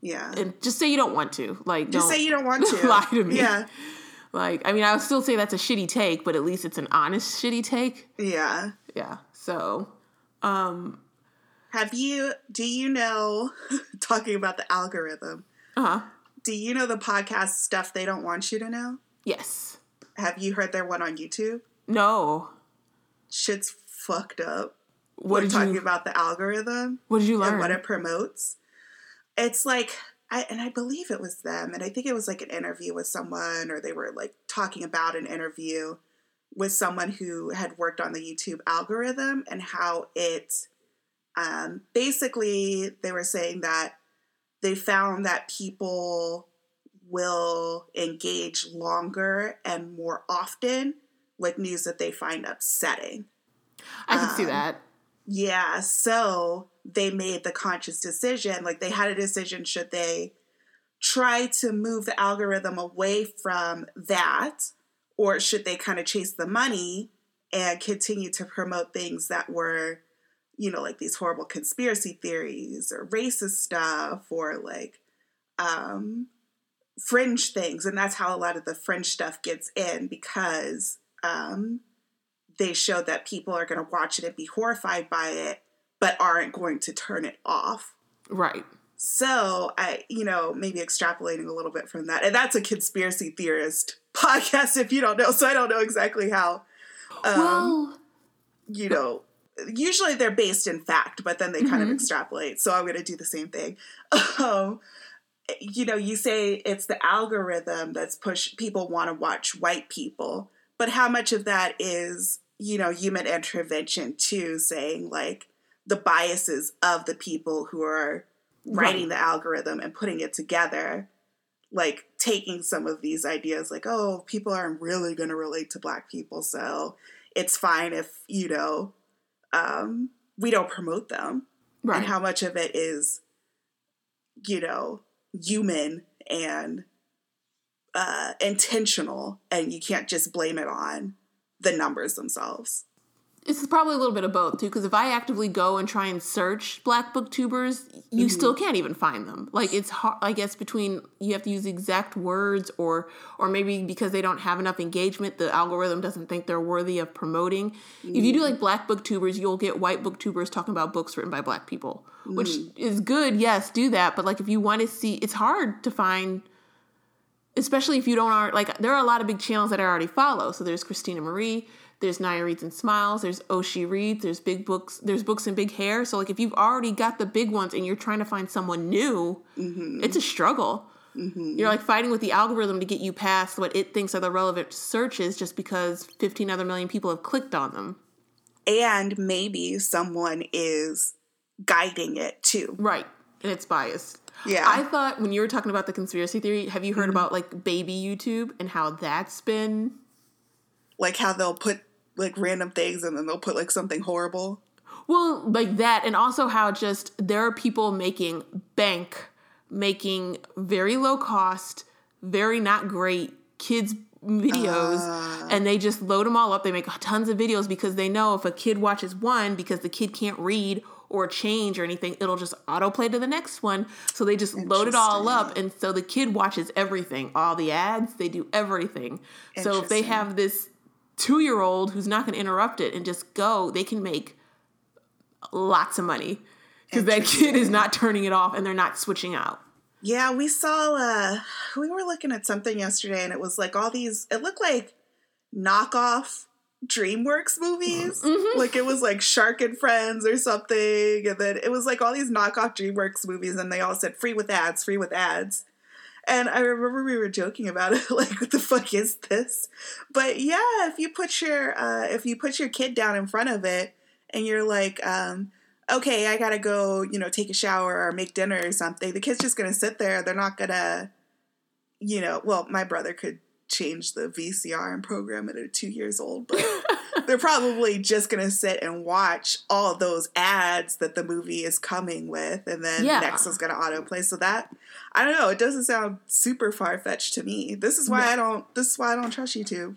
Yeah, and just say you don't want to. Like, just say you don't want to. lie to me. Yeah. Like, I mean, I would still say that's a shitty take, but at least it's an honest shitty take. Yeah. Yeah. So, um, have you? Do you know? talking about the algorithm. Uh huh. Do you know the podcast stuff they don't want you to know? Yes. Have you heard their one on YouTube? No shit's fucked up. What We're talking you, about the algorithm. What did you learn? And what it promotes. It's like I and I believe it was them, and I think it was like an interview with someone, or they were like talking about an interview with someone who had worked on the YouTube algorithm and how it um, basically they were saying that they found that people will engage longer and more often with news that they find upsetting. I can um, see that. Yeah, so they made the conscious decision. Like they had a decision should they try to move the algorithm away from that, or should they kind of chase the money and continue to promote things that were, you know, like these horrible conspiracy theories or racist stuff or like um, fringe things. And that's how a lot of the fringe stuff gets in because um, they showed that people are going to watch it and be horrified by it, but aren't going to turn it off. Right. So I, you know, maybe extrapolating a little bit from that, and that's a conspiracy theorist podcast. If you don't know, so I don't know exactly how. Um, well, you know, usually they're based in fact, but then they kind mm-hmm. of extrapolate. So I'm going to do the same thing. Um, you know, you say it's the algorithm that's push people want to watch white people, but how much of that is, you know, human intervention too, saying like the biases of the people who are writing right. the algorithm and putting it together, like taking some of these ideas like, oh, people aren't really going to relate to black people, so it's fine if, you know, um, we don't promote them. Right. And how much of it is, you know, human and uh, intentional, and you can't just blame it on the numbers themselves. It's probably a little bit of both too, because if I actively go and try and search Black Booktubers, you mm-hmm. still can't even find them. Like it's hard. I guess between you have to use exact words, or or maybe because they don't have enough engagement, the algorithm doesn't think they're worthy of promoting. Mm-hmm. If you do mm-hmm. like Black Booktubers, you'll get white Booktubers talking about books written by Black people, mm-hmm. which is good. Yes, do that. But like if you want to see, it's hard to find especially if you don't are like there are a lot of big channels that I already follow. So there's Christina Marie, there's Naya Reads and Smiles. There's Oshi Reads. There's big books. There's books and big hair. So like if you've already got the big ones and you're trying to find someone new, mm-hmm. it's a struggle. Mm-hmm. You're like fighting with the algorithm to get you past what it thinks are the relevant searches just because 15 other million people have clicked on them. And maybe someone is guiding it too. Right. And it's biased. Yeah. I thought when you were talking about the conspiracy theory, have you heard mm-hmm. about like baby YouTube and how that's been like how they'll put like random things and then they'll put like something horrible. Well, like that, and also how just there are people making bank, making very low cost, very not great kids videos uh, and they just load them all up. They make tons of videos because they know if a kid watches one because the kid can't read or change or anything, it'll just autoplay to the next one. So they just load it all up and so the kid watches everything. All the ads, they do everything. So if they have this two year old who's not going to interrupt it and just go, they can make lots of money because that kid is not turning it off and they're not switching out. Yeah, we saw, uh, we were looking at something yesterday and it was like all these, it looked like knockoff DreamWorks movies. Mm-hmm. Like it was like Shark and Friends or something. And then it was like all these knockoff DreamWorks movies and they all said free with ads, free with ads. And I remember we were joking about it, like, what the fuck is this? But yeah, if you put your uh, if you put your kid down in front of it and you're like, um, okay, I gotta go, you know, take a shower or make dinner or something, the kid's just gonna sit there. They're not gonna, you know, well, my brother could change the VCR and program it at two years old, but they're probably just gonna sit and watch all those ads that the movie is coming with, and then yeah. next is gonna autoplay. So that I don't know. It doesn't sound super far fetched to me. This is why I don't. This is why I don't trust YouTube.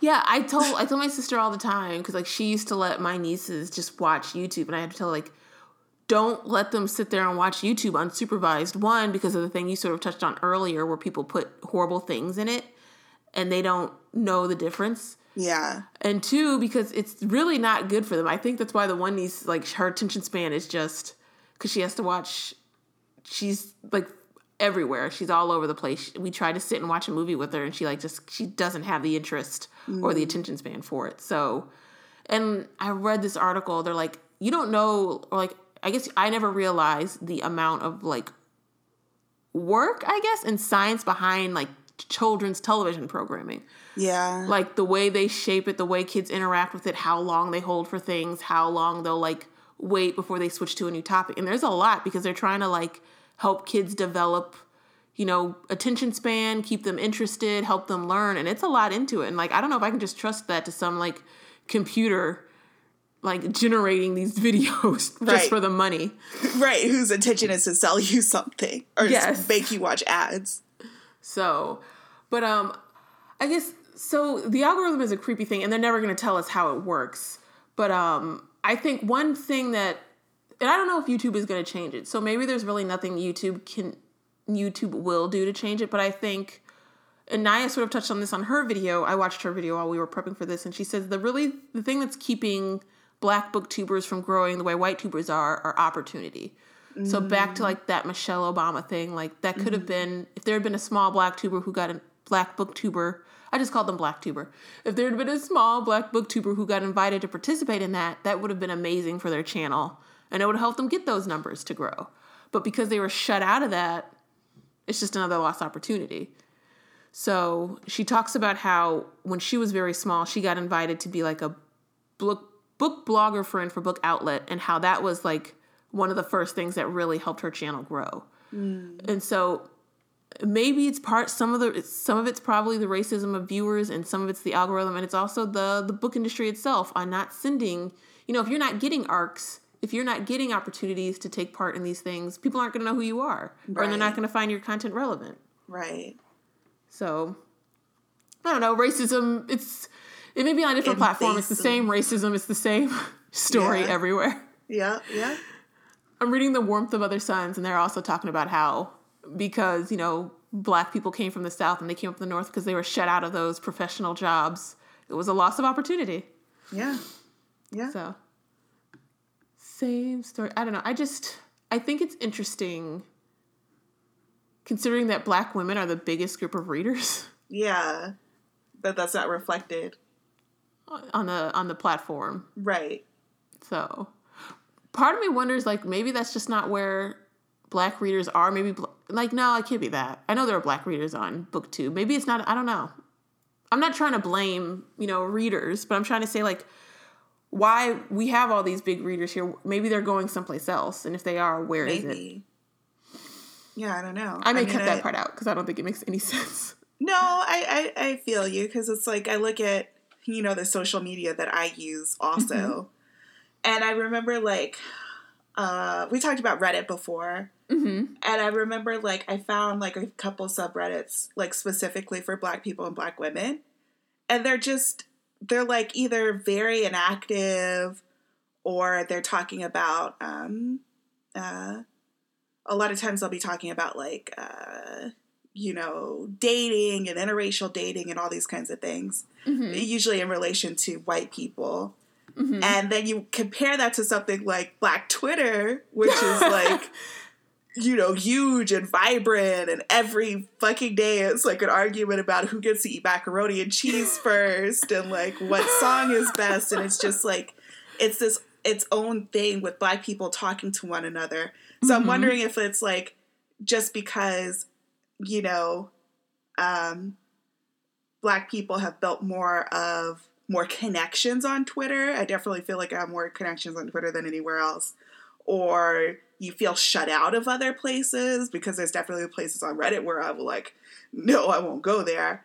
Yeah, I told I told my sister all the time because like she used to let my nieces just watch YouTube, and I had to tell like, don't let them sit there and watch YouTube unsupervised. One because of the thing you sort of touched on earlier, where people put horrible things in it, and they don't know the difference. Yeah. And two because it's really not good for them. I think that's why the one niece like her attention span is just because she has to watch. She's like everywhere. She's all over the place. We try to sit and watch a movie with her, and she like just she doesn't have the interest mm. or the mm. attention span for it. So, and I read this article. They're like, you don't know, or like I guess I never realized the amount of like work, I guess, and science behind like children's television programming. Yeah. Like the way they shape it, the way kids interact with it, how long they hold for things, how long they'll like wait before they switch to a new topic. And there's a lot because they're trying to like help kids develop you know attention span keep them interested help them learn and it's a lot into it and like i don't know if i can just trust that to some like computer like generating these videos just right. for the money right whose intention is to sell you something or yes. make you watch ads so but um i guess so the algorithm is a creepy thing and they're never going to tell us how it works but um i think one thing that and I don't know if YouTube is going to change it. So maybe there's really nothing YouTube can YouTube will do to change it, but I think and Naya sort of touched on this on her video. I watched her video while we were prepping for this and she says the really the thing that's keeping black booktubers from growing the way white tubers are are opportunity. Mm-hmm. So back to like that Michelle Obama thing, like that could have been if there had been a small black tuber who got a black booktuber I just called them Black Tuber. If there had been a small Black Booktuber who got invited to participate in that, that would have been amazing for their channel and it would help them get those numbers to grow. But because they were shut out of that, It's just another lost opportunity. So she talks about how when she was very small, she got invited to be like a book book blogger friend for Book Outlet, and how that was like one of the first things that really helped her channel grow. Mm. And so maybe it's part some of the some of it's probably the racism of viewers and some of it's the algorithm and it's also the the book industry itself on not sending you know if you're not getting arcs if you're not getting opportunities to take part in these things people aren't going to know who you are right. or they're not going to find your content relevant right so i don't know racism it's it may be on a different platform it's the same racism it's the same story yeah. everywhere yeah yeah i'm reading the warmth of other suns and they're also talking about how because you know black people came from the south and they came up from the north because they were shut out of those professional jobs it was a loss of opportunity. Yeah. Yeah. So same story. I don't know. I just i think it's interesting considering that black women are the biggest group of readers. Yeah. But that's not reflected. On the on the platform. Right. So part of me wonders like maybe that's just not where black readers are. Maybe like no it can't be that. I know there are black readers on booktube. Maybe it's not i don't know. I'm not trying to blame you know readers but i'm trying to say like why we have all these big readers here. Maybe they're going someplace else and if they are where maybe. is it? Yeah i don't know. I may I mean, cut that part out because i don't think it makes any sense. No i i, I feel you because it's like i look at you know the social media that i use also. Mm-hmm. And i remember like uh, we talked about Reddit before, mm-hmm. and I remember like I found like a couple subreddits like specifically for Black people and Black women, and they're just they're like either very inactive or they're talking about um, uh, a lot of times they'll be talking about like uh, you know dating and interracial dating and all these kinds of things, mm-hmm. usually in relation to white people. Mm-hmm. And then you compare that to something like Black Twitter, which is like, you know, huge and vibrant, and every fucking day it's like an argument about who gets to eat macaroni and cheese first, and like what song is best, and it's just like, it's this its own thing with Black people talking to one another. So mm-hmm. I'm wondering if it's like just because, you know, um, Black people have built more of more connections on Twitter. I definitely feel like I have more connections on Twitter than anywhere else. Or you feel shut out of other places because there's definitely places on Reddit where I'm like, no, I won't go there.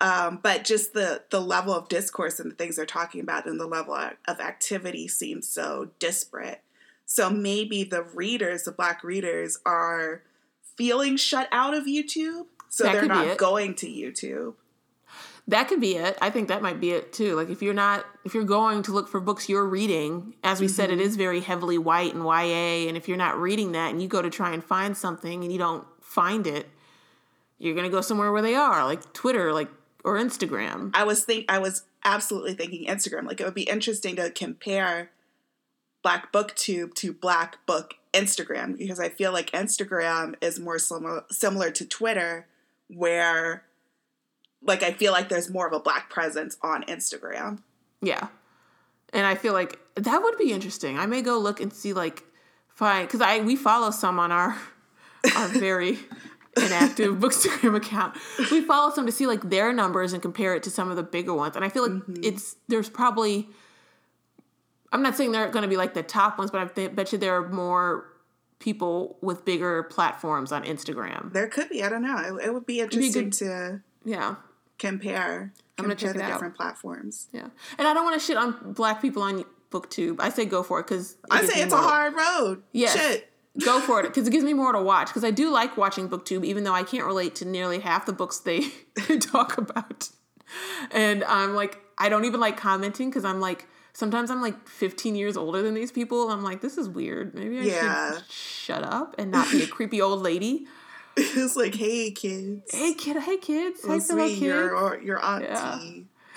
Um, but just the the level of discourse and the things they're talking about and the level of activity seems so disparate. So maybe the readers, the black readers, are feeling shut out of YouTube, so that they're not going to YouTube. That could be it. I think that might be it too. Like if you're not if you're going to look for books you're reading, as we mm-hmm. said, it is very heavily white and YA, and if you're not reading that and you go to try and find something and you don't find it, you're gonna go somewhere where they are, like Twitter, like or Instagram. I was think I was absolutely thinking Instagram. Like it would be interesting to compare Black Booktube to Black Book Instagram because I feel like Instagram is more similar similar to Twitter, where like I feel like there's more of a black presence on Instagram. Yeah. And I feel like that would be interesting. I may go look and see like find cuz I we follow some on our our very inactive bookstagram account. We follow some to see like their numbers and compare it to some of the bigger ones. And I feel like mm-hmm. it's there's probably I'm not saying they're going to be like the top ones, but I bet you there are more people with bigger platforms on Instagram. There could be. I don't know. It, it would be interesting be to yeah compare. I'm gonna check the different out. platforms. Yeah, and I don't want to shit on black people on BookTube. I say go for it because I say it's a hard road. Yeah, shit. go for it because it gives me more to watch. Because I do like watching BookTube, even though I can't relate to nearly half the books they talk about. And I'm like, I don't even like commenting because I'm like, sometimes I'm like 15 years older than these people. I'm like, this is weird. Maybe I yeah. should shut up and not be a creepy old lady. it's like, hey kids. Hey kid, hey kids. Hey fellow kids. Your, your auntie. Yeah.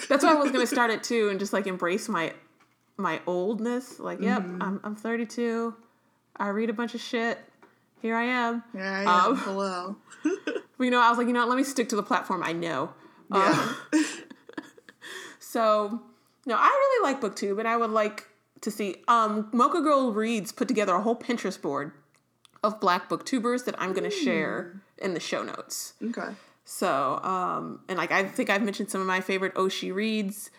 That's why I was gonna start it too and just like embrace my my oldness. Like, yep, mm-hmm. I'm I'm 32. I read a bunch of shit. Here I am. Yeah, I am. Um, Hello. but, you know, I was like, you know, what, let me stick to the platform I know. Yeah. Um, so, no, I really like BookTube, and I would like to see. Um, Mocha Girl Reads put together a whole Pinterest board of black booktubers that I'm going to share in the show notes. Okay. So, um, and like I think I've mentioned some of my favorite Oshi reads.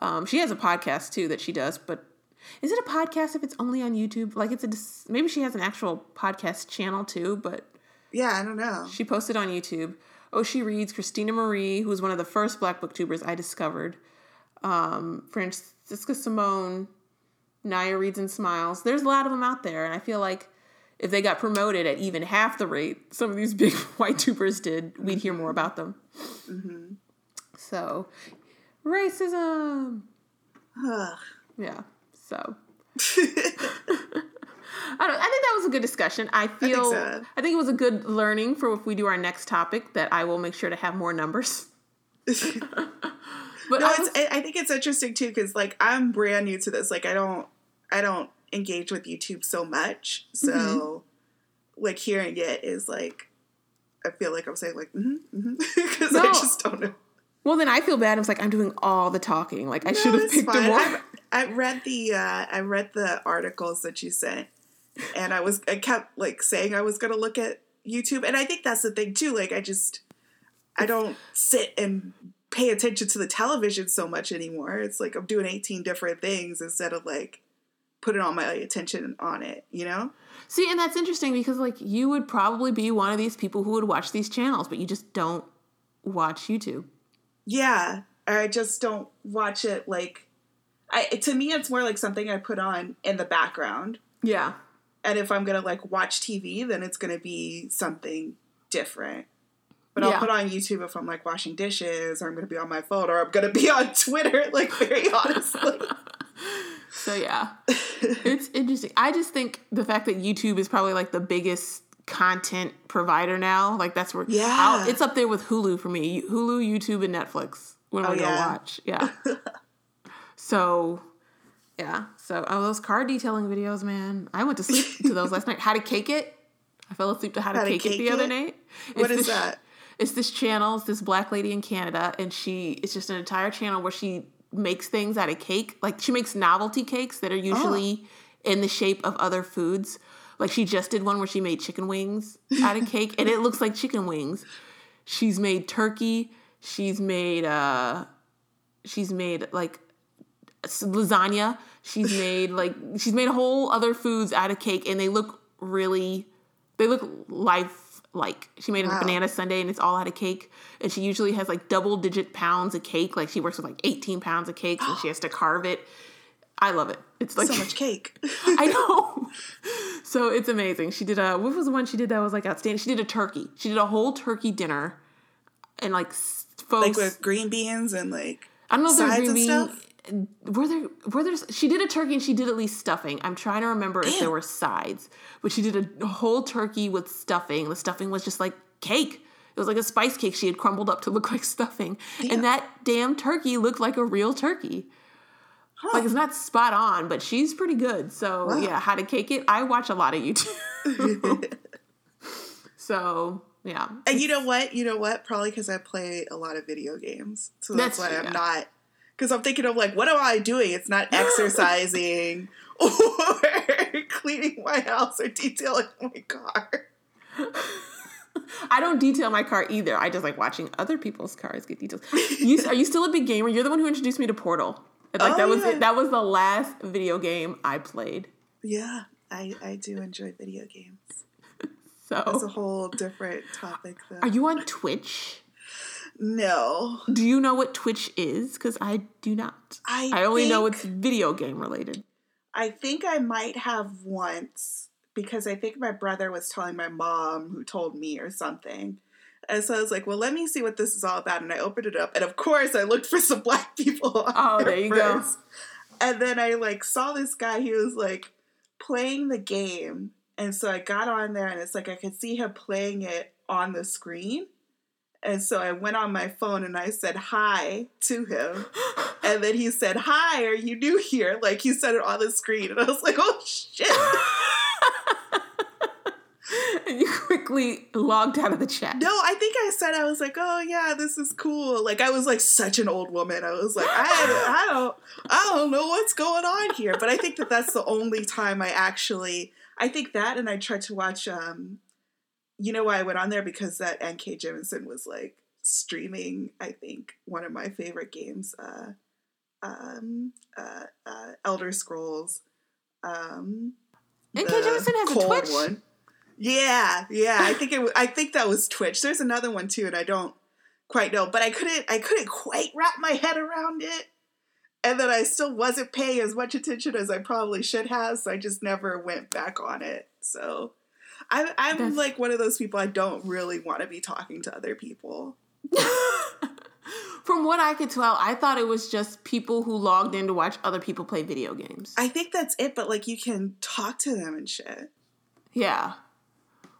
Um, she has a podcast too that she does, but is it a podcast if it's only on YouTube? Like it's a dis- maybe she has an actual podcast channel too, but Yeah, I don't know. she posted on YouTube. Oshi reads Christina Marie, who was one of the first Black Booktubers I discovered. Um, Francina Simone, Naya reads and smiles. There's a lot of them out there, and I feel like if they got promoted at even half the rate some of these big white tubers did, we'd hear more about them. Mm-hmm. So, racism. Yeah. So. I, don't, I think that was a good discussion. I feel I think, so. it was a good learning for if we do our next topic that I will make sure to have more numbers. But no, I was- I I think it's interesting too because like I'm brand new to this. Like I don't, I don't engage with YouTube so much. So, Mm-hmm. like hearing it is like, I feel like I'm saying like, mm-hmm, because No. I just don't know. well, then I feel bad. I was like, I'm doing all the talking. Like I should have picked a more. I, I read the uh, I read the articles that you sent, and I was I kept like saying I was gonna look at YouTube, and I think that's the thing too. Like I just I don't sit and pay attention to the television so much anymore. It's like I'm doing 18 different things instead of like putting all my attention on it. You know? See, and that's interesting because like you would probably be one of these people who would watch these channels, but you just don't watch YouTube. Yeah, I just don't watch it like. I, to me, it's more like something I put on in the background. Yeah. and if I'm gonna like watch TV, then it's gonna be something different. But I'll put on YouTube if I'm like washing dishes, or I'm gonna be on my phone, or I'm gonna be on Twitter. Like very honestly, So yeah, it's interesting. I just think the fact that YouTube is probably like the biggest content provider now, like that's where Yeah. I'll- it's up there with Hulu for me. Hulu, YouTube, and Netflix when Oh, we go yeah. watch. Yeah. so yeah, so oh those car detailing videos, man. I went to sleep to those last night. How to cake it. I fell asleep to how to, How to cake, it Cake the other night. What It's is this- that? It's this channel. It's this black lady in Canada, and she it's just an entire channel where she makes things out of cake. Like she makes novelty cakes that are usually in the shape of other foods. Like she just did one where she made chicken wings out of cake, and it looks like chicken wings. She's made turkey. She's made uh, she's made like lasagna. She's made like she's made whole other foods out of cake, and they look really they look life like. She made a banana sundae, and it's all out of cake. And she usually has like double digit pounds of cake. Like she works with like eighteen pounds of cakes, and she has to carve it. I love it. It's like so much cake. I know. So it's amazing. She did a what was the one she did that was like outstanding? She did a turkey. She did a whole turkey dinner, and like folks. like with green beans and like I don't know if sides green stuff? Were there were there she did a turkey and she did at least stuffing. I'm trying to remember if there were sides, but she did a whole turkey with stuffing. The stuffing was just like cake. It was like a spice cake she had crumbled up to look like stuffing, Damn. and that damn turkey looked like a real turkey. Like it's not spot on, but she's pretty good. So Wow. yeah, how to cake it? I watch a lot of YouTube. so yeah, And you know what? You know what? Probably because I play a lot of video games, so that's, That's why I'm not. Because I'm thinking of like, what am I doing? It's not exercising or cleaning my house or detailing my car. I don't detail my car either. I just like watching other people's cars get detailed. You, are you still a big gamer? You're the one who introduced me to Portal. And, Like Oh, that was yeah. That was the last video game I played. Yeah, I, I do enjoy video games. So it's a whole different topic, though. are you on Twitch? No, Do you know what Twitch is? Because I do not. I I only know it's video game related. I think I might have once because I think my brother was telling my mom who told me or something. And so I was like, well, let me see what this is all about. And I opened it up. And of course, I looked for some black people. Oh, there you go. And then I like saw this guy. He was like playing the game. And so I got on there and it's like I could see him playing it on the screen. And so I went on my phone and I said hi to him. And then he said, Hi, are you new here? Like he said it on the screen. And I was like, Oh shit. and you quickly logged out of the chat. No, I think I said I was like, oh yeah, this is cool. Like I was like such an old woman. I was like, I, I don't, I don't know what's going on here. But I think that that's the only time I actually, I think that, and I tried to watch. um You know why I went on there because that N.K. Jemisin was like streaming. I think one of my favorite games, uh, um, uh, uh Elder Scrolls. Um, N.K. Jemisin has a Twitch. One. Yeah, yeah. I think it. I think that was Twitch. There's another one too, and I don't quite know. But I couldn't. I couldn't quite wrap my head around it, and then I still wasn't paying as much attention as I probably should have. So I just never went back on it. So I'm. I'm That's... like one of those people. I don't really want to be talking to other people. From what I could tell, I thought it was just people who logged in to watch other people play video games. I think that's it, but like you can talk to them and shit. Yeah.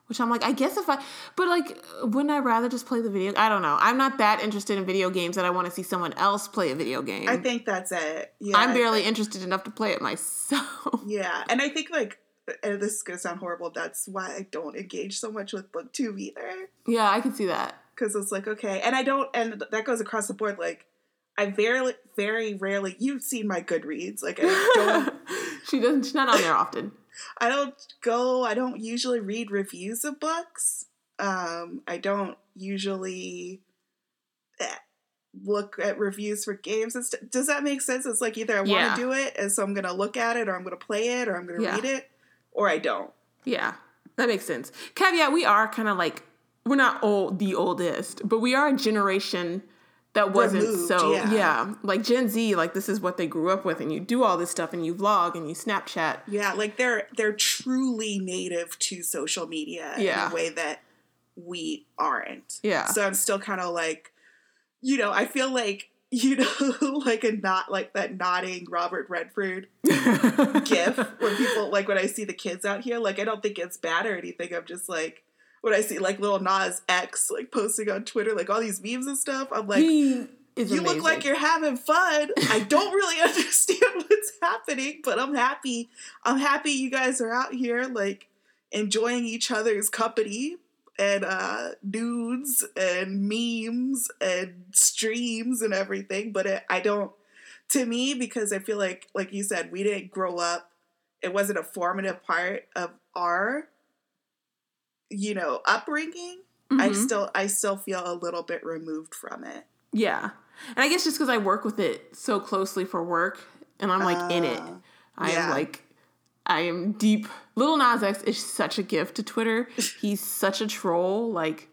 Which I'm like, I guess if I, but like, wouldn't I rather just play the video? I don't know. I'm not that interested in video games that I want to see someone else play a video game. I think that's it. Yeah, I'm barely interested enough to play it myself. Yeah, and I think like, and this is gonna sound horrible. That's why I don't engage so much with BookTube either. Yeah, I can see that because it's like okay, and I don't, and that goes across the board. Like, I very, very rarely. You've seen my Goodreads. Like, I don't. she doesn't. She's not on there often. I don't go. I don't usually read reviews of books. Um, I don't usually eh, look at reviews for games. St- Does that make sense? It's like either I want to yeah. do it, and so I'm going to look at it, or I'm going to play it, or I'm going to yeah. read it, or I don't. Yeah, that makes sense. Caveat: We are kind of like we're not old, the oldest, but we are a generation that wasn't Removed, so yeah. yeah. like gen z like this is what they grew up with and you do all this stuff and you vlog and you snapchat yeah like they're they're truly native to social media yeah. in a way that we aren't yeah so i'm still kind of like you know i feel like you know like a not like that nodding robert redford gif when people like when i see the kids out here like i don't think it's bad or anything i'm just like when I see like Lil Nas X like posting on Twitter like all these memes and stuff, I'm like, you amazing. look like you're having fun. I don't really understand what's happening, but I'm happy. I'm happy you guys are out here like enjoying each other's company and uh nudes and memes and streams and everything. But it, I don't. To me, because I feel like, like you said, we didn't grow up. It wasn't a formative part of our you know upbringing mm-hmm. i still i still feel a little bit removed from it yeah and i guess just because i work with it so closely for work and i'm like uh, in it oh, i yeah. am like i am deep Lil Nas X is such a gift to twitter he's such a troll like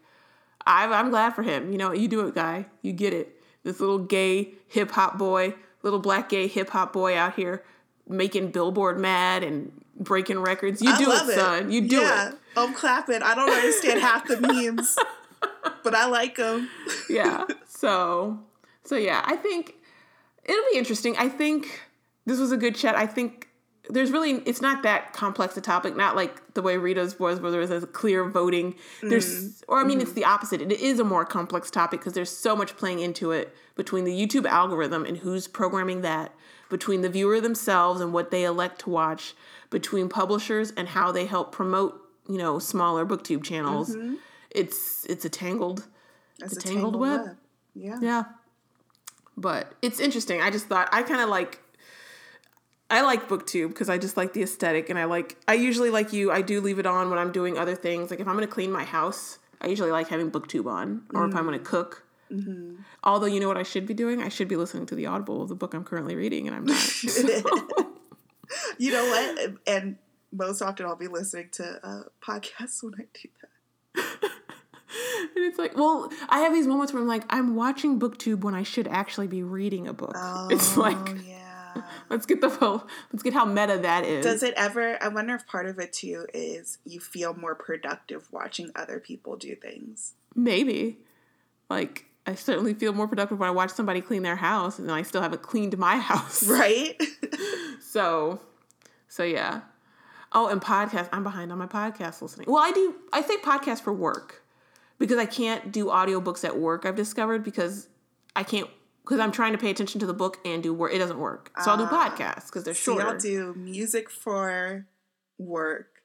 I'm, I'm glad for him you know you do it guy you get it this little gay hip-hop boy little black gay hip-hop boy out here making billboard mad and breaking records you do it, it, son you do yeah. it I'm clapping. I don't understand half the memes, but I like them. yeah. So, so yeah, I think it'll be interesting. I think this was a good chat. I think there's really it's not that complex a topic. Not like the way Rita's was, where there was a clear voting. There's, mm or I mean, mm it's the opposite. It is a more complex topic because there's so much playing into it between the YouTube algorithm and who's programming that, between the viewer themselves and what they elect to watch, between publishers and how they help promote you know smaller booktube channels mm-hmm. it's it's a tangled it's a, a tangled, tangled web. web. yeah yeah but it's interesting i just thought i kind of like I like booktube because I just like the aesthetic and I like I usually like you I do leave it on when I'm doing other things like if I'm going to clean my house I usually like having booktube on or mm-hmm. if I'm going to cook mm-hmm. although you know what I should be doing I should be listening to the audible of the book I'm currently reading and I'm not so. you know what and most often I'll be listening to uh, podcasts when I do that. and it's like, well, I have these moments where I'm like, I'm watching BookTube when I should actually be reading a book. Oh, it's like, yeah. let's get the whole, let's get how meta that is. Does it ever? I wonder if part of it too is you feel more productive watching other people do things. Maybe, like. I certainly feel more productive when I watch somebody clean their house and then I still haven't cleaned my house. Right? so so yeah. Oh, and podcast. I'm behind on my podcast listening. Well, I do. I say podcast for work because I can't do audiobooks at work. I've discovered because I can't because I'm trying to pay attention to the book and do work. It doesn't work. So I'll do ah, podcasts because they're shorter. I'll do music for work,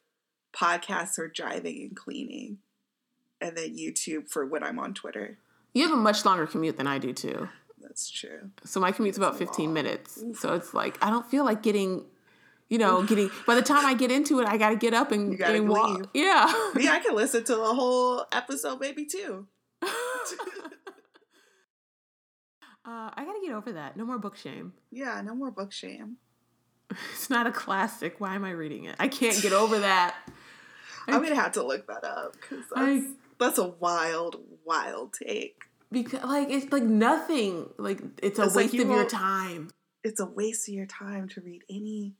podcasts for driving and cleaning. and then YouTube for when I'm on Twitter. You have a much longer commute than I do too. That's true. So my commute's about 15 minutes. So it's like I don't feel like getting you know, getting by the time I get into it, I got to get up and, You and walk. leave. Yeah. Me, I can listen to the whole episode maybe too. Uh, I got to get over that. No more book shame. Yeah, no more book shame. It's not a classic. Why am I reading it? I can't get over that. I'm gonna have to look that up because that's, I- that's a wild, wild take. Because like it's like nothing. Like it's a It's like waste you of your time. It's a waste of your time to read any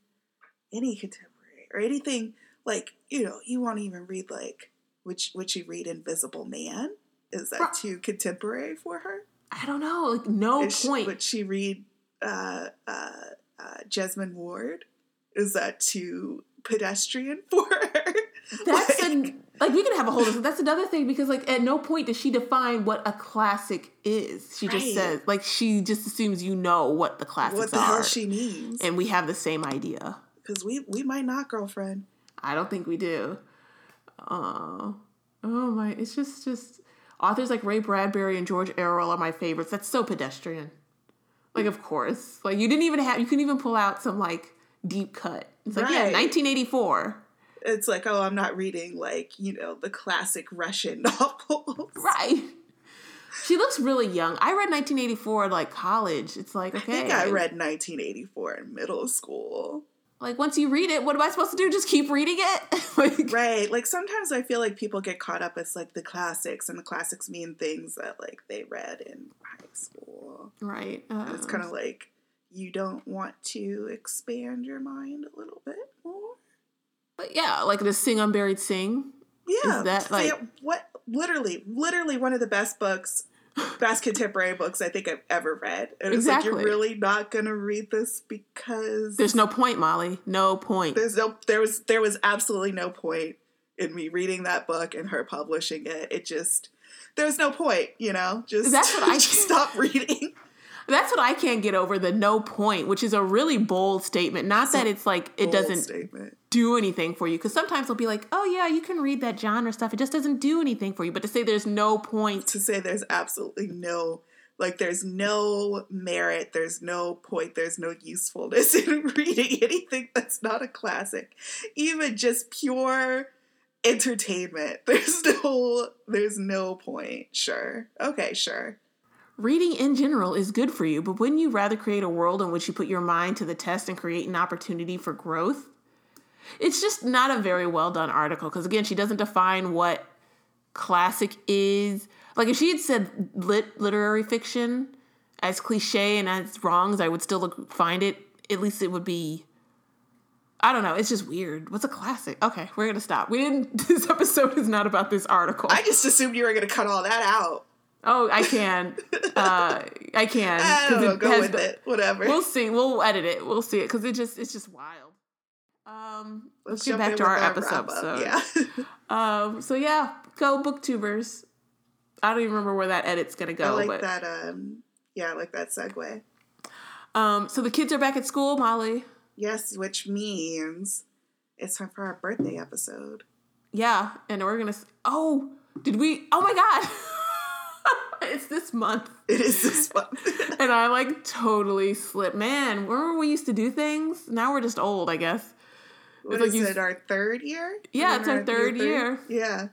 any contemporary or anything like you know you won't even read like which would you read Invisible Man? Is that too contemporary for her? I don't know. Like no Is she- point. would she read uh, uh, uh, Jesmyn Ward? Is that too pedestrian for her? That's Like- an, like we can have a whole. That's another thing because like at no point does she define what a classic is. She just says like she just assumes you know what the classics what the are, hell she means? and we have the same idea. Because we we might not, girlfriend. I don't think we do. Oh, oh my! It's just just authors like Ray Bradbury and George Orwell are my favorites. That's so pedestrian. Like, of course, like you didn't even have you couldn't even pull out some like deep cut. It's like yeah, Right. 1984. It's like, oh, I'm not reading like you know the classic Russian novels. Right. She looks really young. I read 1984 at like college. It's like I okay, think I read 1984 in middle school. Like once you read it, what am I supposed to do? Just keep reading it? like, Right. Like sometimes I feel like people get caught up as like the classics, and the classics mean things that like they read in high school. right. It's kind of uh-huh. like you don't want to expand your mind a little bit more. but yeah, like the Sing Unburied Sing. Yeah. that, Say- like- what? Literally, literally one of the best books, best contemporary books I think I've ever read. And it's like Exactly. you're really not gonna read this because There's no point, Molly. No point. there's no there was there was absolutely no point in me reading that book and her publishing it. It just there's no point, you know. Just That's what I- just stop reading. That's what I can't get over the no point, which is a really bold statement. Not that it's like it doesn't statement. do anything for you, because sometimes they'll be like, oh yeah, you can read that genre stuff. It just doesn't do anything for you. But to say there's no point, to say there's absolutely no like there's no merit there's no point there's no usefulness in reading anything that's not a classic even just pure entertainment there's no there's no point sure okay sure reading in general is good for you. But wouldn't you rather create a world in which you put your mind to the test and create an opportunity for growth? It's just not a very well done article because again, she doesn't define what classic is. Like if she had said lit literary fiction, as cliche and as wrong as I would still look, find it, at least it would be. I don't know. It's just weird. What's a classic? Okay, we're gonna stop. We didn't. This episode is not about this article. i just assumed you were to cut all that out oh, I can. Uh, I can. i don't know it go has with the- it whatever We'll see. We'll edit it. We'll see it because it just it's just wild. Um, let's, get back to our episode. So, yeah um, so yeah, go booktubers. I don't even remember where that edit's gonna i go, like but that um yeah i like that segue um, so the kids are back at school, Molly. yes which means it's time for our birthday episode Yeah, and we're gonna. Oh, did we? Oh my god, it's this month, It is this month. and I like totally slipped. Man, remember we used to do things? Now we're just old, I guess. what like is you- it? Our third year? Yeah, it's it our third year. Yeah.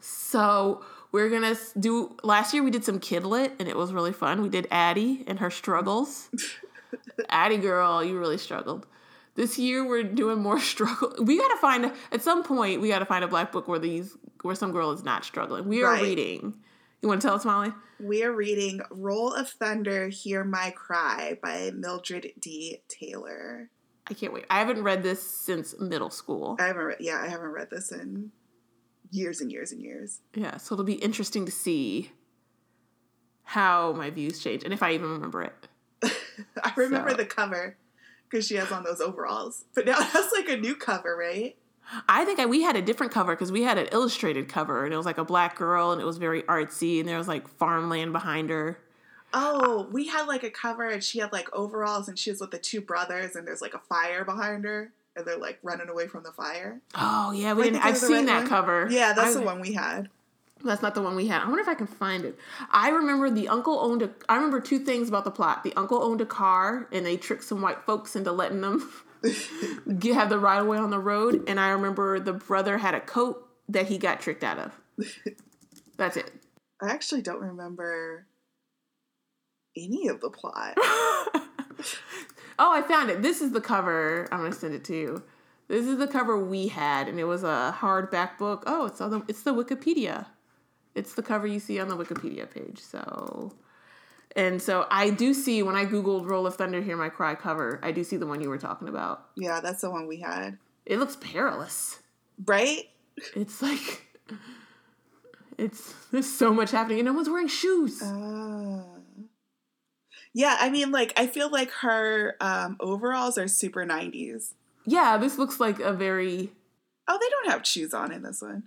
So we're gonna do. Last year we did some kidlit, and it was really fun. We did Addie and her struggles. Addie girl, you really struggled. This year we're doing more struggle. We gotta find at some point we gotta find a black book where these where some girl is not struggling. We are Right. reading. You want to tell us, Molly? We are reading Roll of Thunder, Hear My Cry by Mildred D. Taylor. I can't wait. I haven't read this since middle school. I haven't read, yeah, I haven't read this in years and years and years. Yeah, so it'll be interesting to see how my views change and if I even remember it. I remember So- the cover because she has on those overalls. But now it has like a new cover, right? I think I, we had a different cover because we had an illustrated cover and it was like a black girl and it was very artsy and there was like farmland behind her. Oh, we had like a cover and she had like overalls and she was with the two brothers and there's like a fire behind her and they're like running away from the fire. Oh yeah, we didn't. I've seen right that one? cover. Yeah, that's I- the one we had. That's not the one we had. I wonder if I can find it. I remember the uncle owned a. I remember two things about the plot. The uncle owned a car, and they tricked some white folks into letting them get, have the right of way on the road. And I remember the brother had a coat that he got tricked out of. That's it. I actually don't remember any of the plot. oh, I found it. This is the cover. I'm gonna send it to you. This is the cover we had, and it was a hardback book. Oh, it's on the it's the Wikipedia. It's the cover you see on the Wikipedia page. So, and so I do see when I googled "Roll of Thunder," Hear My Cry cover. I do see the one you were talking about. Yeah, that's the one we had. It looks perilous, right? It's like it's there's so much happening, and no one's wearing shoes. Uh, yeah, I mean, like I feel like her um, overalls are super '90s. Yeah, this looks like a very. Oh, they don't have shoes on in this one.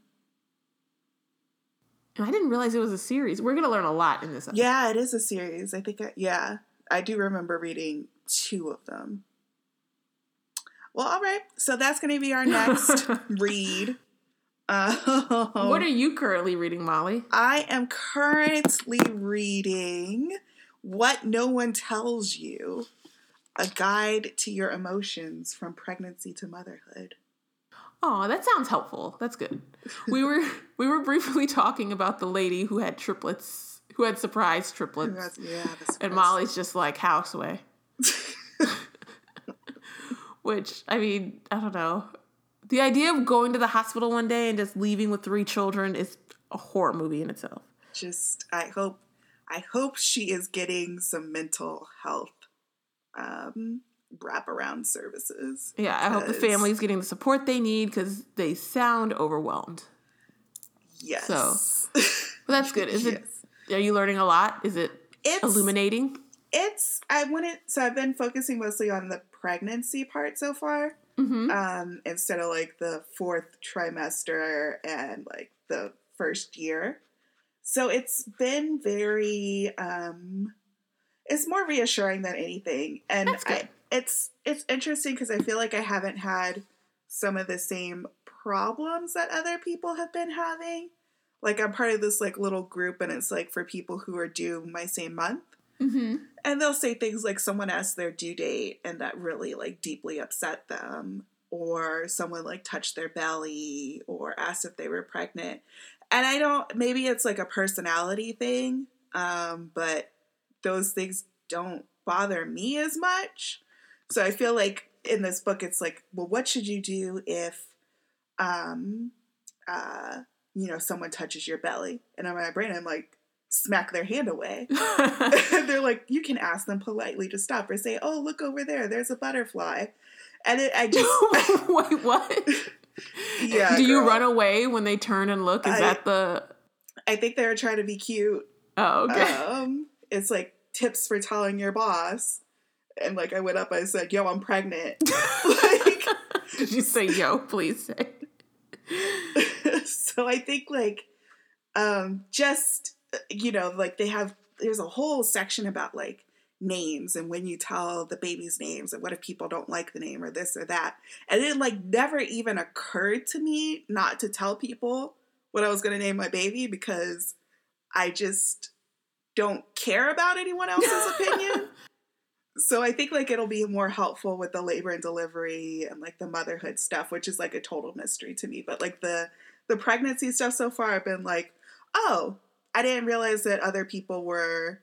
I didn't realize it was a series. We're gonna learn a lot in this. Episode. Yeah, it is a series. I think. I, yeah, I do remember reading two of them. Well, all right. So that's going to be our next read. Uh, what are you currently reading, Molly? I am currently reading What No One Tells You A Guide to Your Emotions from Pregnancy to Motherhood. Oh, that sounds helpful. That's good. We were we were briefly talking about the lady who had triplets, who had surprise triplets. yeah, surprise. and Molly's just like houseway. Which I mean, I don't know. The idea of going to the hospital one day and just leaving with three children is a horror movie in itself. Just I hope I hope she is getting some mental health um wraparound services. Yeah, I hope the family's getting the support they need because they sound overwhelmed. Yes. So well, that's good. Is yes. it? Are you learning a lot? Is it it's, illuminating? It's I wouldn't. So I've been focusing mostly on the pregnancy part so far, mm-hmm. um, instead of like the fourth trimester and like the first year. So it's been very. um it's more reassuring than anything, and I, it's it's interesting because I feel like I haven't had some of the same problems that other people have been having. Like I'm part of this like little group, and it's like for people who are due my same month. Mm-hmm. And they'll say things like someone asked their due date and that really like deeply upset them, or someone like touched their belly or asked if they were pregnant. And I don't, maybe it's like a personality thing, um, but those things don't bother me as much. So I feel like in this book, it's like, well, what should you do if, um, uh, you know, someone touches your belly? And in my brain, I'm like, smack their hand away. they're like, you can ask them politely to stop or say, oh, look over there, there's a butterfly. And it, I just. Wait, what? yeah. Do girl. you run away when they turn and look? Is I, that the. I think they were trying to be cute. Oh, okay. Um, it's like tips for telling your boss and like I went up, I said, "Yo, I'm pregnant." like, did you say, "Yo, please say"? so I think like, um, just you know, like they have. There's a whole section about like names and when you tell the baby's names and what if people don't like the name or this or that and it like never even occurred to me not to tell people what i was going to name my baby because i just don't care about anyone else's opinion so I think like it'll be more helpful with the labor and delivery and like the motherhood stuff, which is like a total mystery to me. But like the the pregnancy stuff so far, I've been like, oh, I didn't realize that other people were,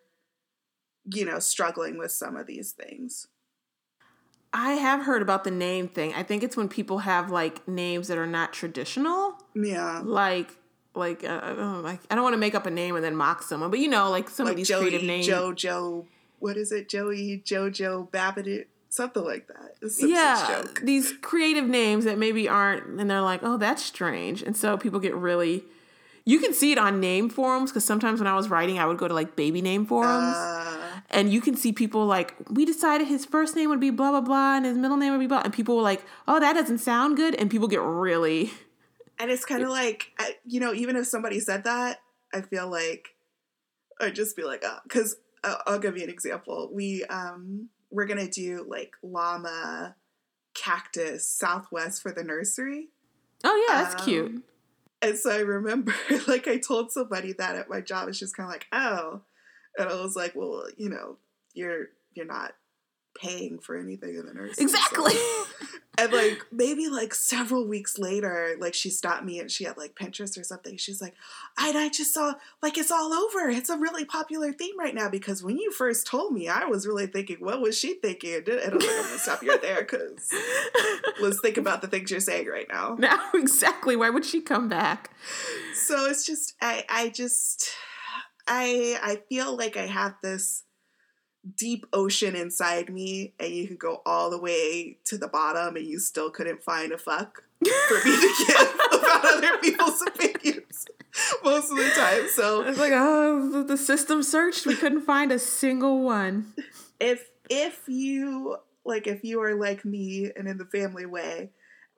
you know, struggling with some of these things. I have heard about the name thing. I think it's when people have like names that are not traditional. Yeah. Like like uh, I don't like I don't want to make up a name and then mock someone, but you know, like some like of these Joey, creative names. Joe Joe what is it, Joey Jojo Babbitt, something like that. yeah, joke. these creative names that maybe aren't, and they're like, oh, that's strange, and so people get really. You can see it on name forums because sometimes when I was writing, I would go to like baby name forums, uh, and you can see people like, we decided his first name would be blah blah blah, and his middle name would be blah, and people were like, oh, that doesn't sound good, and people get really. And it's kind of like, you know, even if somebody said that, I feel like I'd just be like, oh, because I'll give you an example. We um we're gonna do like llama, cactus, southwest for the nursery. Oh yeah, that's um, cute. And so I remember, like, I told somebody that at my job, and she's kind of like, "Oh," and I was like, "Well, you know, you're you're not paying for anything in the nursing." Exactly. So. And like maybe like several weeks later, like she stopped me and she had like Pinterest or something. She's like, I, I just saw like it's all over. It's a really popular theme right now because when you first told me, I was really thinking, what was she thinking? And I was like, I'm gonna stop you right there because let's think about the things you're saying right now. now, exactly. Why would she come back? So it's just I I just I I feel like I have this deep ocean inside me and you could go all the way to the bottom and you still couldn't find a fuck for me to give about other people's opinions most of the time. So It's like, oh, the system searched. We couldn't find a single one. if if you like if you are like me and in the family way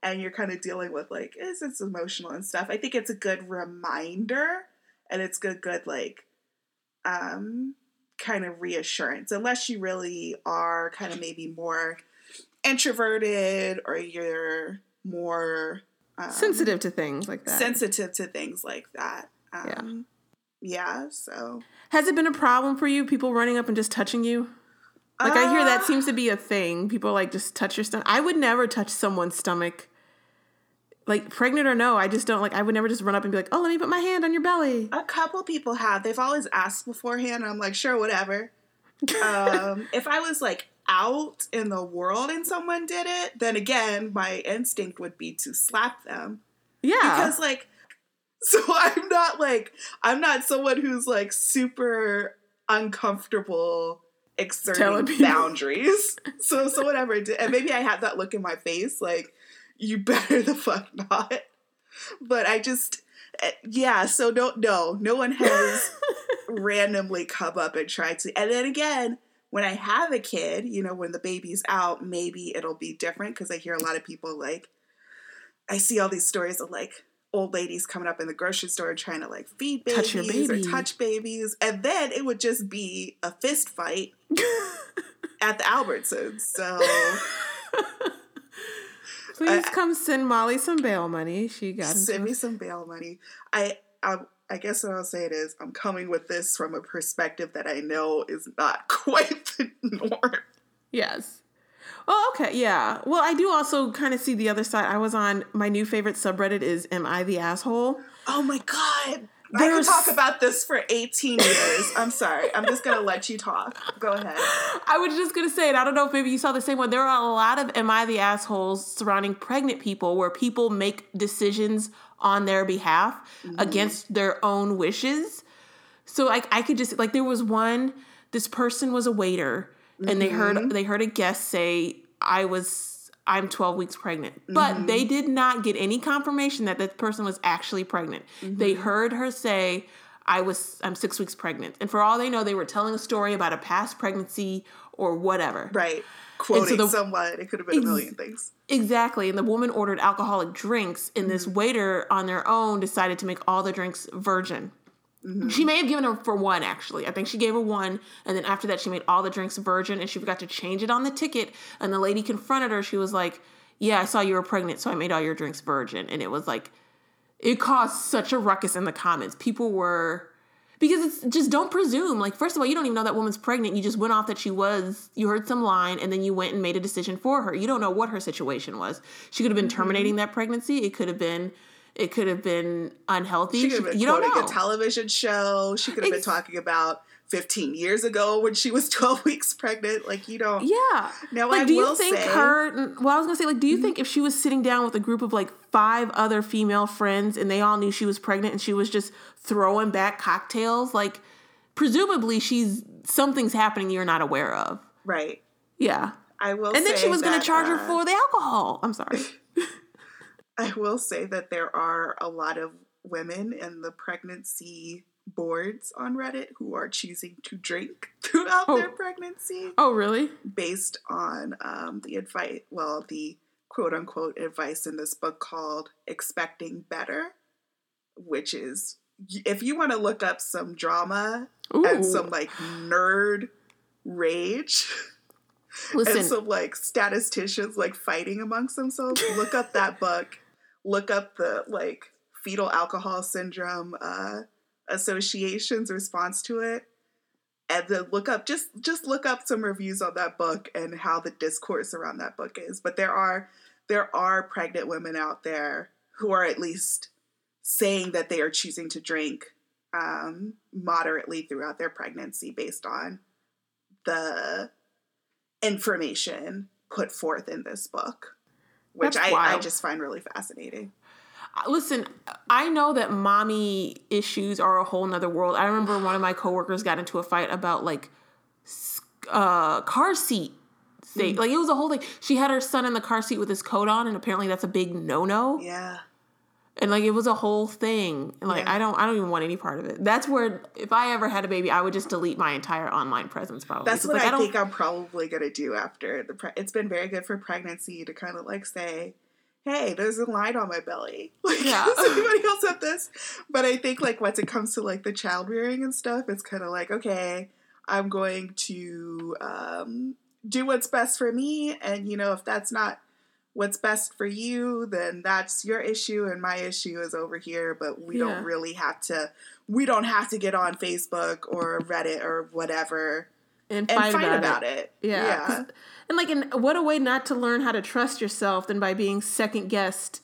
and you're kind of dealing with like is it's emotional and stuff, I think it's a good reminder and it's good good like um kind of reassurance unless you really are kind of maybe more introverted or you're more um, Sensitive to things like that. sensitive to things like that. Um, yeah. so Has it been a problem for you? People running up and just touching you? Like I hear that Uh, seems to be a thing. People like just touch your stomach. I would never touch someone's stomach. Like pregnant or no, I just don't like I would never just run up and be like, "Oh, let me put my hand on your belly." A couple people have. They've always asked beforehand. And I'm like, sure, whatever. um, if I was like out in the world and someone did it, then again, my instinct would be to slap them Yeah. because, like, so I'm not like I'm not someone who's like super uncomfortable exerting boundaries. so so whatever, it did- and maybe I had that look in my face, like you better the fuck not. But I just, eh, yeah. So no, no, no one has randomly come up and tried to. And then again, when I have a kid, you know, when the baby's out, maybe it'll be different because I hear a lot of people like, I see all these stories of like old ladies coming up in the grocery store and trying to like feed babies Touch your baby. or touch babies, and then it would just be a fist fight at the Albertsons. So Please I- come send Molly some bail money. She got send me some bail money. I, I I guess what I'll say it is I'm coming with this from a perspective that I know is not quite the norm. Yes. Oh, okay. Yeah. Well, I do also kind of see the other side. I was on my new favorite subreddit is Am I the Asshole? Oh my god. I could talk about this for 18 years. I'm sorry. I'm just gonna let you talk. Go ahead. I was just gonna say it. I don't know if maybe you saw the same one. There are a lot of "Am I the assholes" surrounding pregnant people, where people make decisions on their behalf mm-hmm. against their own wishes. So like I could just like there was one. This person was a waiter, and they heard mm-hmm. they heard a guest say, "I was." I'm 12 weeks pregnant. But they mm-hmm. did not get any confirmation that that person was actually pregnant. They mm-hmm. heard her say, I was I'm 6 weeks pregnant. And for all they know they were telling a story about a past pregnancy or whatever. Right. Quoting the- someone. It could have been a million things. Exactly. And the woman ordered alcoholic drinks, and this mm-hmm. waiter on their own decided to make all the drinks virgin. She may have given her for one, actually. I think she gave her one, and then after that, she made all the drinks virgin, and she forgot to change it on the ticket. And the lady confronted her. She was like, Yeah, I saw you were pregnant, so I made all your drinks virgin. And it was like, it caused such a ruckus in the comments. People were. Because it's just don't presume. Like, first of all, you don't even know that woman's pregnant. You just went off that she was, you heard some line, and then you went and made a decision for her. You don't know what her situation was. She could have been Mm-hmm. terminating that pregnancy. It could have been, it could have been unhealthy. She could have been you don't quoting know. a television show. She could have been talking about 15 years ago when she was 12 weeks pregnant. Like, you don't. yeah. Now, like, I do you think say- Mm-hmm. her? Well, I was gonna say, like, do you think if she was sitting down with a group of like five other female friends and they all knew she was pregnant and she was just throwing back cocktails, like, presumably she's something's happening you're not aware of. Right. Yeah. I will And then she was going to charge her uh, for the alcohol. I'm sorry. I will say that there are a lot of women in the pregnancy boards on Reddit who are choosing to drink throughout Oh. their pregnancy oh, really? based on um, the advice, well, the quote unquote advice in this book called Expecting Better, which is if you want to look up some drama Ooh. and some like nerd rage and Listen, some like statisticians like fighting amongst themselves, look up that book. Look up the like fetal alcohol syndrome uh, association's response to it and then look up just just look up some reviews on that book and how the discourse around that book is. But there are there are pregnant women out there who are at least saying that they are choosing to drink um, moderately throughout their pregnancy based on the information put forth in this book which I, I just find really fascinating listen, I know that mommy issues are a whole nother world. I remember one of my coworkers got into a fight about like uh, car seat thing. Mm. Like it was a whole thing. She had her son in the car seat with his coat on, and apparently that's a big no no. Yeah. And like it was a whole thing. And like yeah. I don't I don't even want any part of it. That's where if I ever had a baby, I would just delete my entire online presence probably. That's what like, I, I think I'm probably gonna do after the pre- it's been very good for pregnancy to kind of like say hey, there's a line on my belly. Like, yeah. does anybody else have this? But I think like once it comes to like the child rearing and stuff, it's kind of like okay, I'm going to um, do what's best for me, and you know if that's not what's best for you, then that's your issue, and my issue is over here. But we yeah. don't really have to. We don't have to get on Facebook or Reddit or whatever and fight, and fight about, about, it. it. Yeah. yeah. And like, and what a way not to learn how to trust yourself than by being second guessed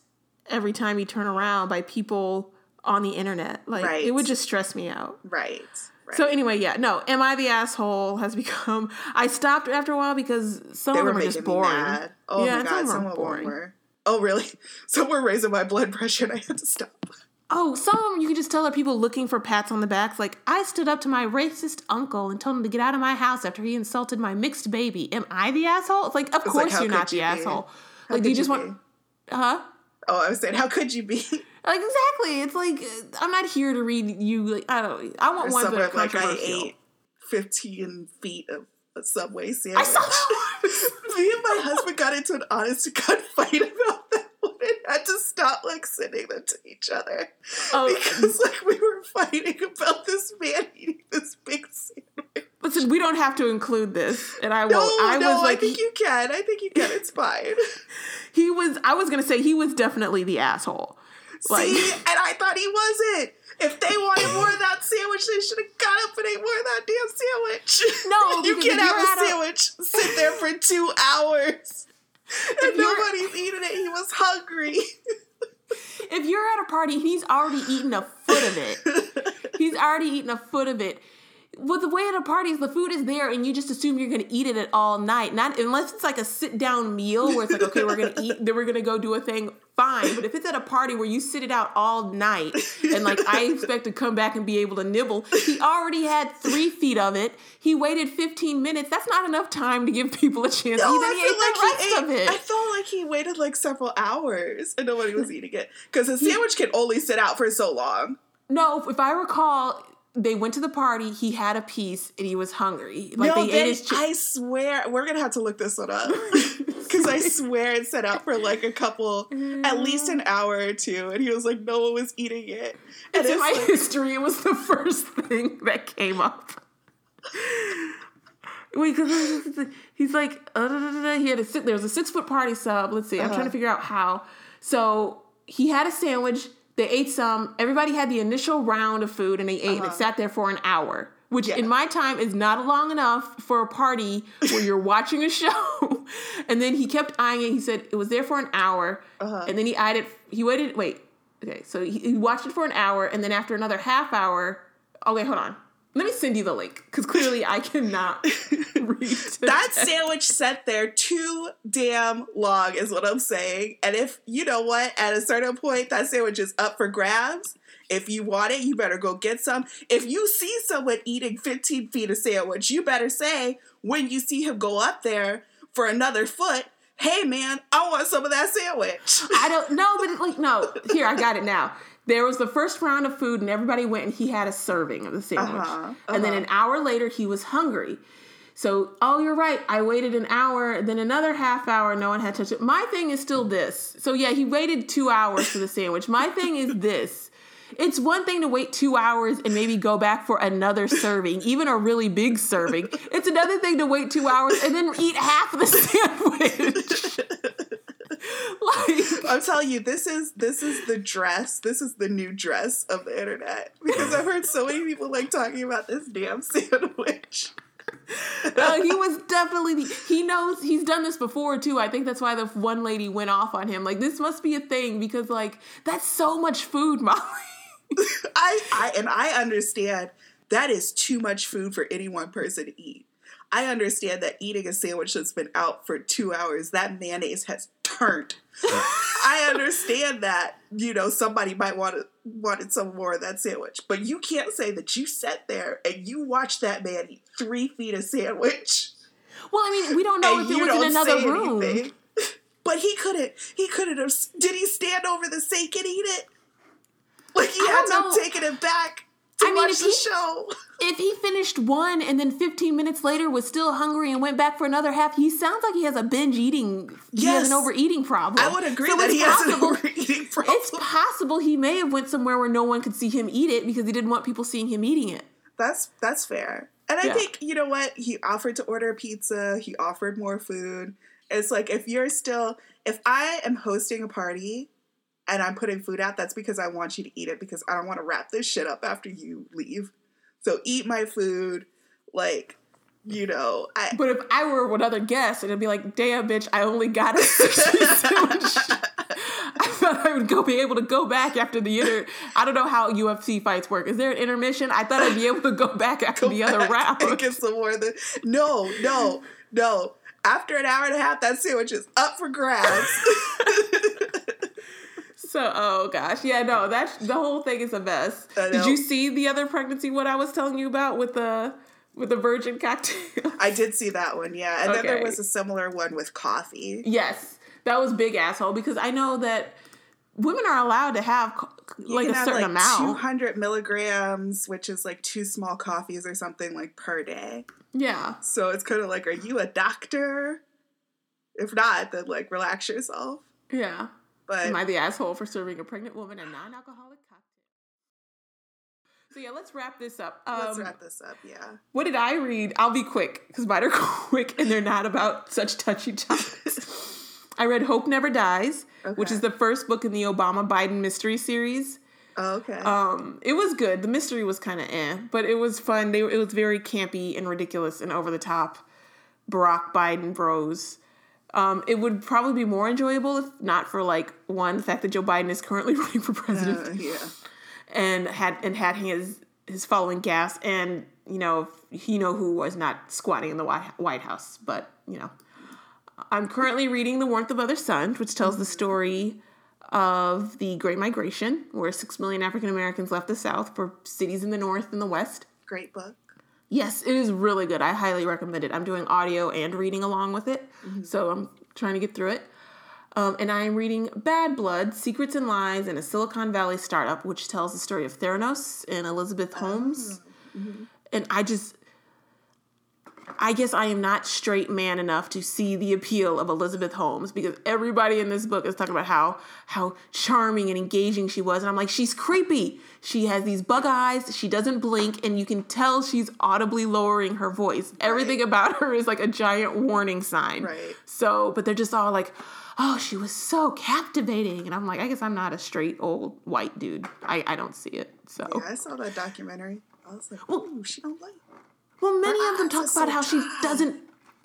every time you turn around by people on the internet. Like, right. it would just stress me out. Right. Right. So anyway, yeah, no, am I the asshole has become. I stopped after a while because some they of them are just boring. Oh yeah, my god, some, some boring. were. Oh really? Some were raising my blood pressure, and I had to stop. Oh, some of them you can just tell are people looking for pats on the backs. Like, I stood up to my racist uncle and told him to get out of my house after he insulted my mixed baby. Am I the asshole? It's like, of it's course like, you're not you the be? asshole. How like, do you just want. Huh? Oh, I was saying, how could you be? Like exactly, it's like uh, I'm not here to read you. Like I don't. I want one that like I ate fifteen feet of a subway sandwich. I saw that. Me and my husband got into an honest to God fight about that and had to stop like sending them to each other oh, because like we were fighting about this man eating this big sandwich. Listen, we don't have to include this, and I won't. No, I no, was like, I think you can. I think you can. It's fine. he was. I was gonna say he was definitely the asshole. Like, See, and I thought he wasn't. If they wanted more of that sandwich, they should have got up and ate more of that damn sandwich. No, you can't have a sandwich a... sit there for two hours and nobody's eating it. He was hungry. if you're at a party, he's already eaten a foot of it. He's already eaten a foot of it well, the way at a party is the food is there, and you just assume you're going to eat it all night. Not unless it's like a sit down meal where it's like, okay, we're going to eat, then we're going to go do a thing. Fine, but if it's at a party where you sit it out all night, and like I expect to come back and be able to nibble, he already had three feet of it. He waited 15 minutes. That's not enough time to give people a chance. No, I feel like he ate, I felt like he waited like several hours and nobody was eating it because a sandwich can only sit out for so long. No, if I recall, they went to the party. He had a piece and he was hungry. Like no, they, they ate his. Chi- I swear, we're gonna have to look this one up because I swear it set out for like a couple, at least an hour or two, and he was like, no one was eating it. And it's in my like, history, it was the first thing that came up. Wait, because he's like, uh, he had a there was a six foot party sub. Let's see, I'm uh-huh. trying to figure out how. So he had a sandwich they ate some. Everybody had the initial round of food and they ate uh-huh. and it sat there for an hour, which yeah. in my time is not long enough for a party where you're watching a show. and then he kept eyeing it. He said it was there for an hour. Uh-huh. And then he eyed it. He waited. Wait. Okay. So he, he watched it for an hour. And then after another half hour. Okay, hold on. Let me send you the link because clearly I cannot read. that sandwich set there too damn long, is what I'm saying. And if you know what, at a certain point, that sandwich is up for grabs. If you want it, you better go get some. If you see someone eating 15 feet of sandwich, you better say when you see him go up there for another foot, hey man, I want some of that sandwich. I don't know, but like no, here I got it now. There was the first round of food, and everybody went and he had a serving of the sandwich. Uh-huh, uh-huh. And then uh-huh. an hour later, he was hungry. So, oh, you're right. I waited an hour, then another half hour, no one had touched it. My thing is still this. So, yeah, he waited two hours for the sandwich. My thing is this. It's one thing to wait two hours and maybe go back for another serving, even a really big serving. It's another thing to wait two hours and then eat half the sandwich. like I'm telling you, this is this is the dress. This is the new dress of the internet because I've heard so many people like talking about this damn sandwich. uh, he was definitely he knows he's done this before too. I think that's why the one lady went off on him. Like this must be a thing because like that's so much food, Molly. I, I and I understand that is too much food for any one person to eat. I understand that eating a sandwich that's been out for two hours, that mayonnaise has turned. I understand that, you know, somebody might want to wanted some more of that sandwich. But you can't say that you sat there and you watched that man eat three feet of sandwich. Well, I mean, we don't know if it was in another room. Anything. But he couldn't. He couldn't have. Did he stand over the sink and eat it? Like he had to have taken it back to I mean, watch the he, show. If he finished one and then 15 minutes later was still hungry and went back for another half, he sounds like he has a binge eating. Yes. He has an overeating problem. I would agree so that he possible, has an overeating problem. It's possible he may have went somewhere where no one could see him eat it because he didn't want people seeing him eating it. That's that's fair. And I yeah. think you know what he offered to order pizza. He offered more food. It's like if you're still if I am hosting a party and I'm putting food out, that's because I want you to eat it because I don't want to wrap this shit up after you leave. So eat my food, like, you know. I, but if I were another guest, it'd be like, damn, bitch, I only got a sandwich. I thought I would go be able to go back after the inter. I don't know how UFC fights work. Is there an intermission? I thought I'd be able to go back after go the other round. And get some more. The, no, no, no. After an hour and a half, that sandwich is up for grabs. So, oh gosh, yeah, no, that's the whole thing is a mess. Did you see the other pregnancy? What I was telling you about with the with the virgin cocktail? I did see that one, yeah, and okay. then there was a similar one with coffee. Yes, that was big asshole because I know that women are allowed to have like a certain like amount, two hundred milligrams, which is like two small coffees or something like per day. Yeah. So it's kind of like, are you a doctor? If not, then like relax yourself. Yeah. But am I the asshole for serving a pregnant woman a non-alcoholic cocktail? So yeah, let's wrap this up. Um, let's wrap this up. Yeah. What did I read? I'll be quick because mine are quick and they're not about such touchy topics. I read Hope Never Dies, okay. which is the first book in the Obama Biden mystery series. Oh, okay. Um, it was good. The mystery was kind of eh, but it was fun. They it was very campy and ridiculous and over the top. Barack Biden bros. Um, it would probably be more enjoyable if not for like one the fact that Joe Biden is currently running for president, uh, yeah, and had and had his his following gas, and you know you know who was not squatting in the White House, but you know, I'm currently reading The Warmth of Other Suns, which tells the story of the Great Migration, where six million African Americans left the South for cities in the North and the West. Great book. Yes, it is really good. I highly recommend it. I'm doing audio and reading along with it, mm-hmm. so I'm trying to get through it. Um, and I am reading Bad Blood Secrets and Lies in a Silicon Valley Startup, which tells the story of Theranos and Elizabeth Holmes. Oh. Mm-hmm. And I just, I guess I am not straight man enough to see the appeal of Elizabeth Holmes because everybody in this book is talking about how how charming and engaging she was and I'm like she's creepy. She has these bug eyes, she doesn't blink and you can tell she's audibly lowering her voice. Right. Everything about her is like a giant warning sign. Right. So, but they're just all like oh, she was so captivating. And I'm like, I guess I'm not a straight old white dude. I, I don't see it. So Yeah, I saw that documentary. I was like, oh, she don't like well, many of them uh, talk about how she doesn't.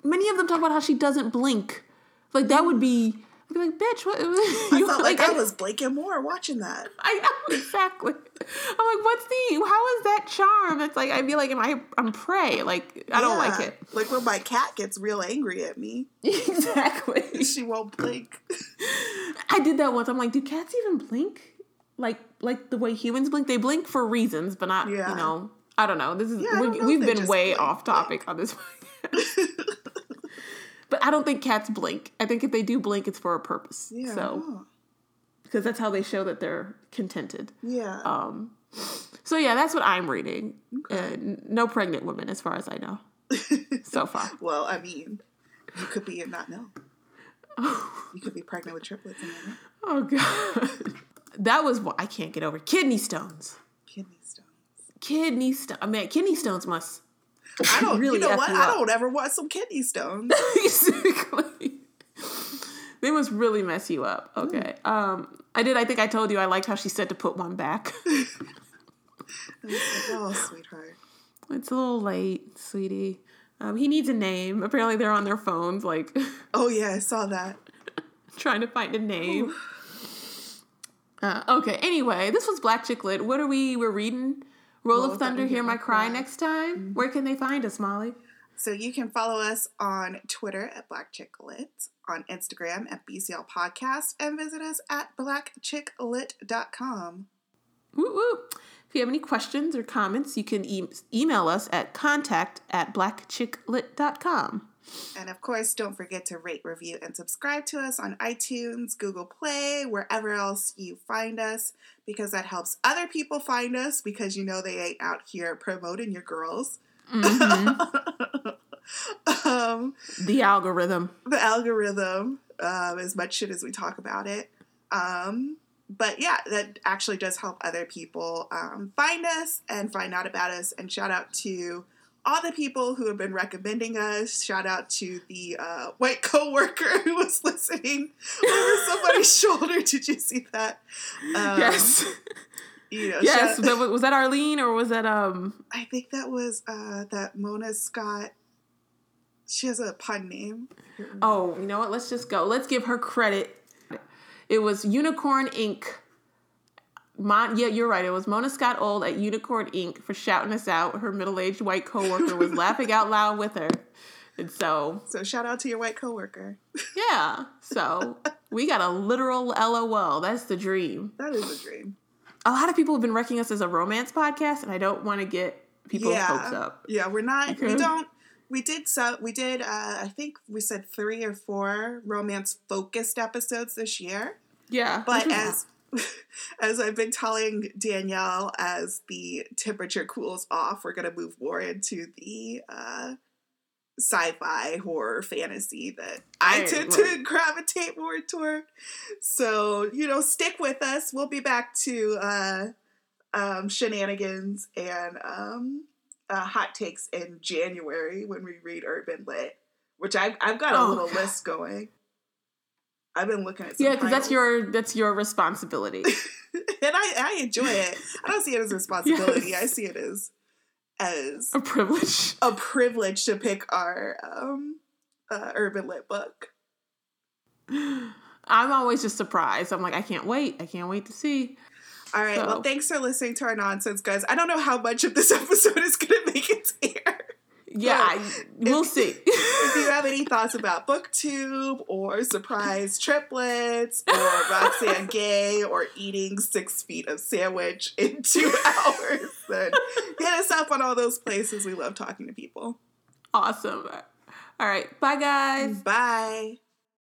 Many of them talk about how she doesn't blink. Like that would be. I'd be like, bitch, what? I felt like, like I, I was blinking more watching that. I know exactly. I'm like, what's the? How is that charm? It's like I feel like am I? I'm prey. Like I yeah. don't like it. Like when my cat gets real angry at me. Exactly. she won't blink. I did that once. I'm like, do cats even blink? Like like the way humans blink? They blink for reasons, but not yeah. you know I don't know. This is yeah, we, have been way off topic on this but I don't think cats blink. I think if they do blink, it's for a purpose. Yeah. So because that's how they show that they're contented. Yeah. Um. So yeah, that's what I'm reading. Okay. Uh, no pregnant women, as far as I know, so far. well, I mean, you could be and not know. You could be pregnant with triplets and Oh god, that was what I can't get over. Kidney stones kidney stone. I mean, kidney stones must. I don't really. You know what? I don't ever want some kidney stones. Basically, they must really mess you up. Okay. Um, I did. I think I told you I liked how she said to put one back. Like, oh, sweetheart. it's a little late, sweetie. Um, he needs a name. Apparently, they're on their phones, like Oh yeah, I saw that. trying to find a name. Uh, okay. Anyway, this was Black Chick Lit. What are we? We're reading. Roll, of Thunder, Hear My Cry next time. Mm-hmm. Where can they find us, Molly? So you can follow us on Twitter at Black Chick Lit, on Instagram at BCL Podcast, and visit us at blackchicklit.com. Woo woo. If you have any questions or comments, you can e- email us at contact at blackchicklit.com. And of course, don't forget to rate, review, and subscribe to us on iTunes, Google Play, wherever else you find us, because that helps other people find us because you know they ain't out here promoting your girls. um, The algorithm. the algorithm, um, as much shit as we talk about it. Um, but yeah, that actually does help other people um, find us and find out about us. And shout out to all the people who have been recommending us. Shout out to the uh, white coworker who was listening over somebody's shoulder. Did you see that? Um, yes. You know, yes. shout- was, that Arlene or was that um I think that was uh, that Mona Scott. She has a pun name. Oh, you know what? Let's just go. Let's give her credit. It was Unicorn Inc. Mon- yeah, you're right. It was Mona Scott Old at Unicorn Inc. for shouting us out. Her middle-aged white coworker was laughing out loud with her, and so So shout out to your white coworker. yeah. So we got a literal LOL. That's the dream. That is a dream. A lot of people have been wrecking us as a romance podcast, and I don't want to get people's yeah. hopes up. Yeah, we're not. We don't. We did so. We did. Uh, I think we said three or four romance focused episodes this year. Yeah, But as as I've been telling Danielle, as the temperature cools off, we're gonna move more into the uh, sci-fi horror fantasy that I Right, tend right. to gravitate more toward. So you know, stick with us. We'll be back to uh, um, shenanigans and um, uh, hot takes in January when we read Urban Lit, which I've I've got a Oh, little God. list going. I've been looking at yeah, because that's your that's your responsibility. and I, I enjoy it. I don't see it as a responsibility. Yes. I see it as as a privilege. a privilege to pick our um, uh, urban lit book. I'm always just surprised. I'm like, I can't wait. I can't wait to see. All right. So- Well, thanks for listening to our nonsense, guys. I don't know how much of this episode is going to make it to air. Yeah, Well, I, we'll see. If you have any thoughts about BookTube or surprise triplets or Roxane Gay or eating six feet of sandwich in two hours, then hit us up on all those places. We love talking to people. awesome. All right. Bye, guys. Bye.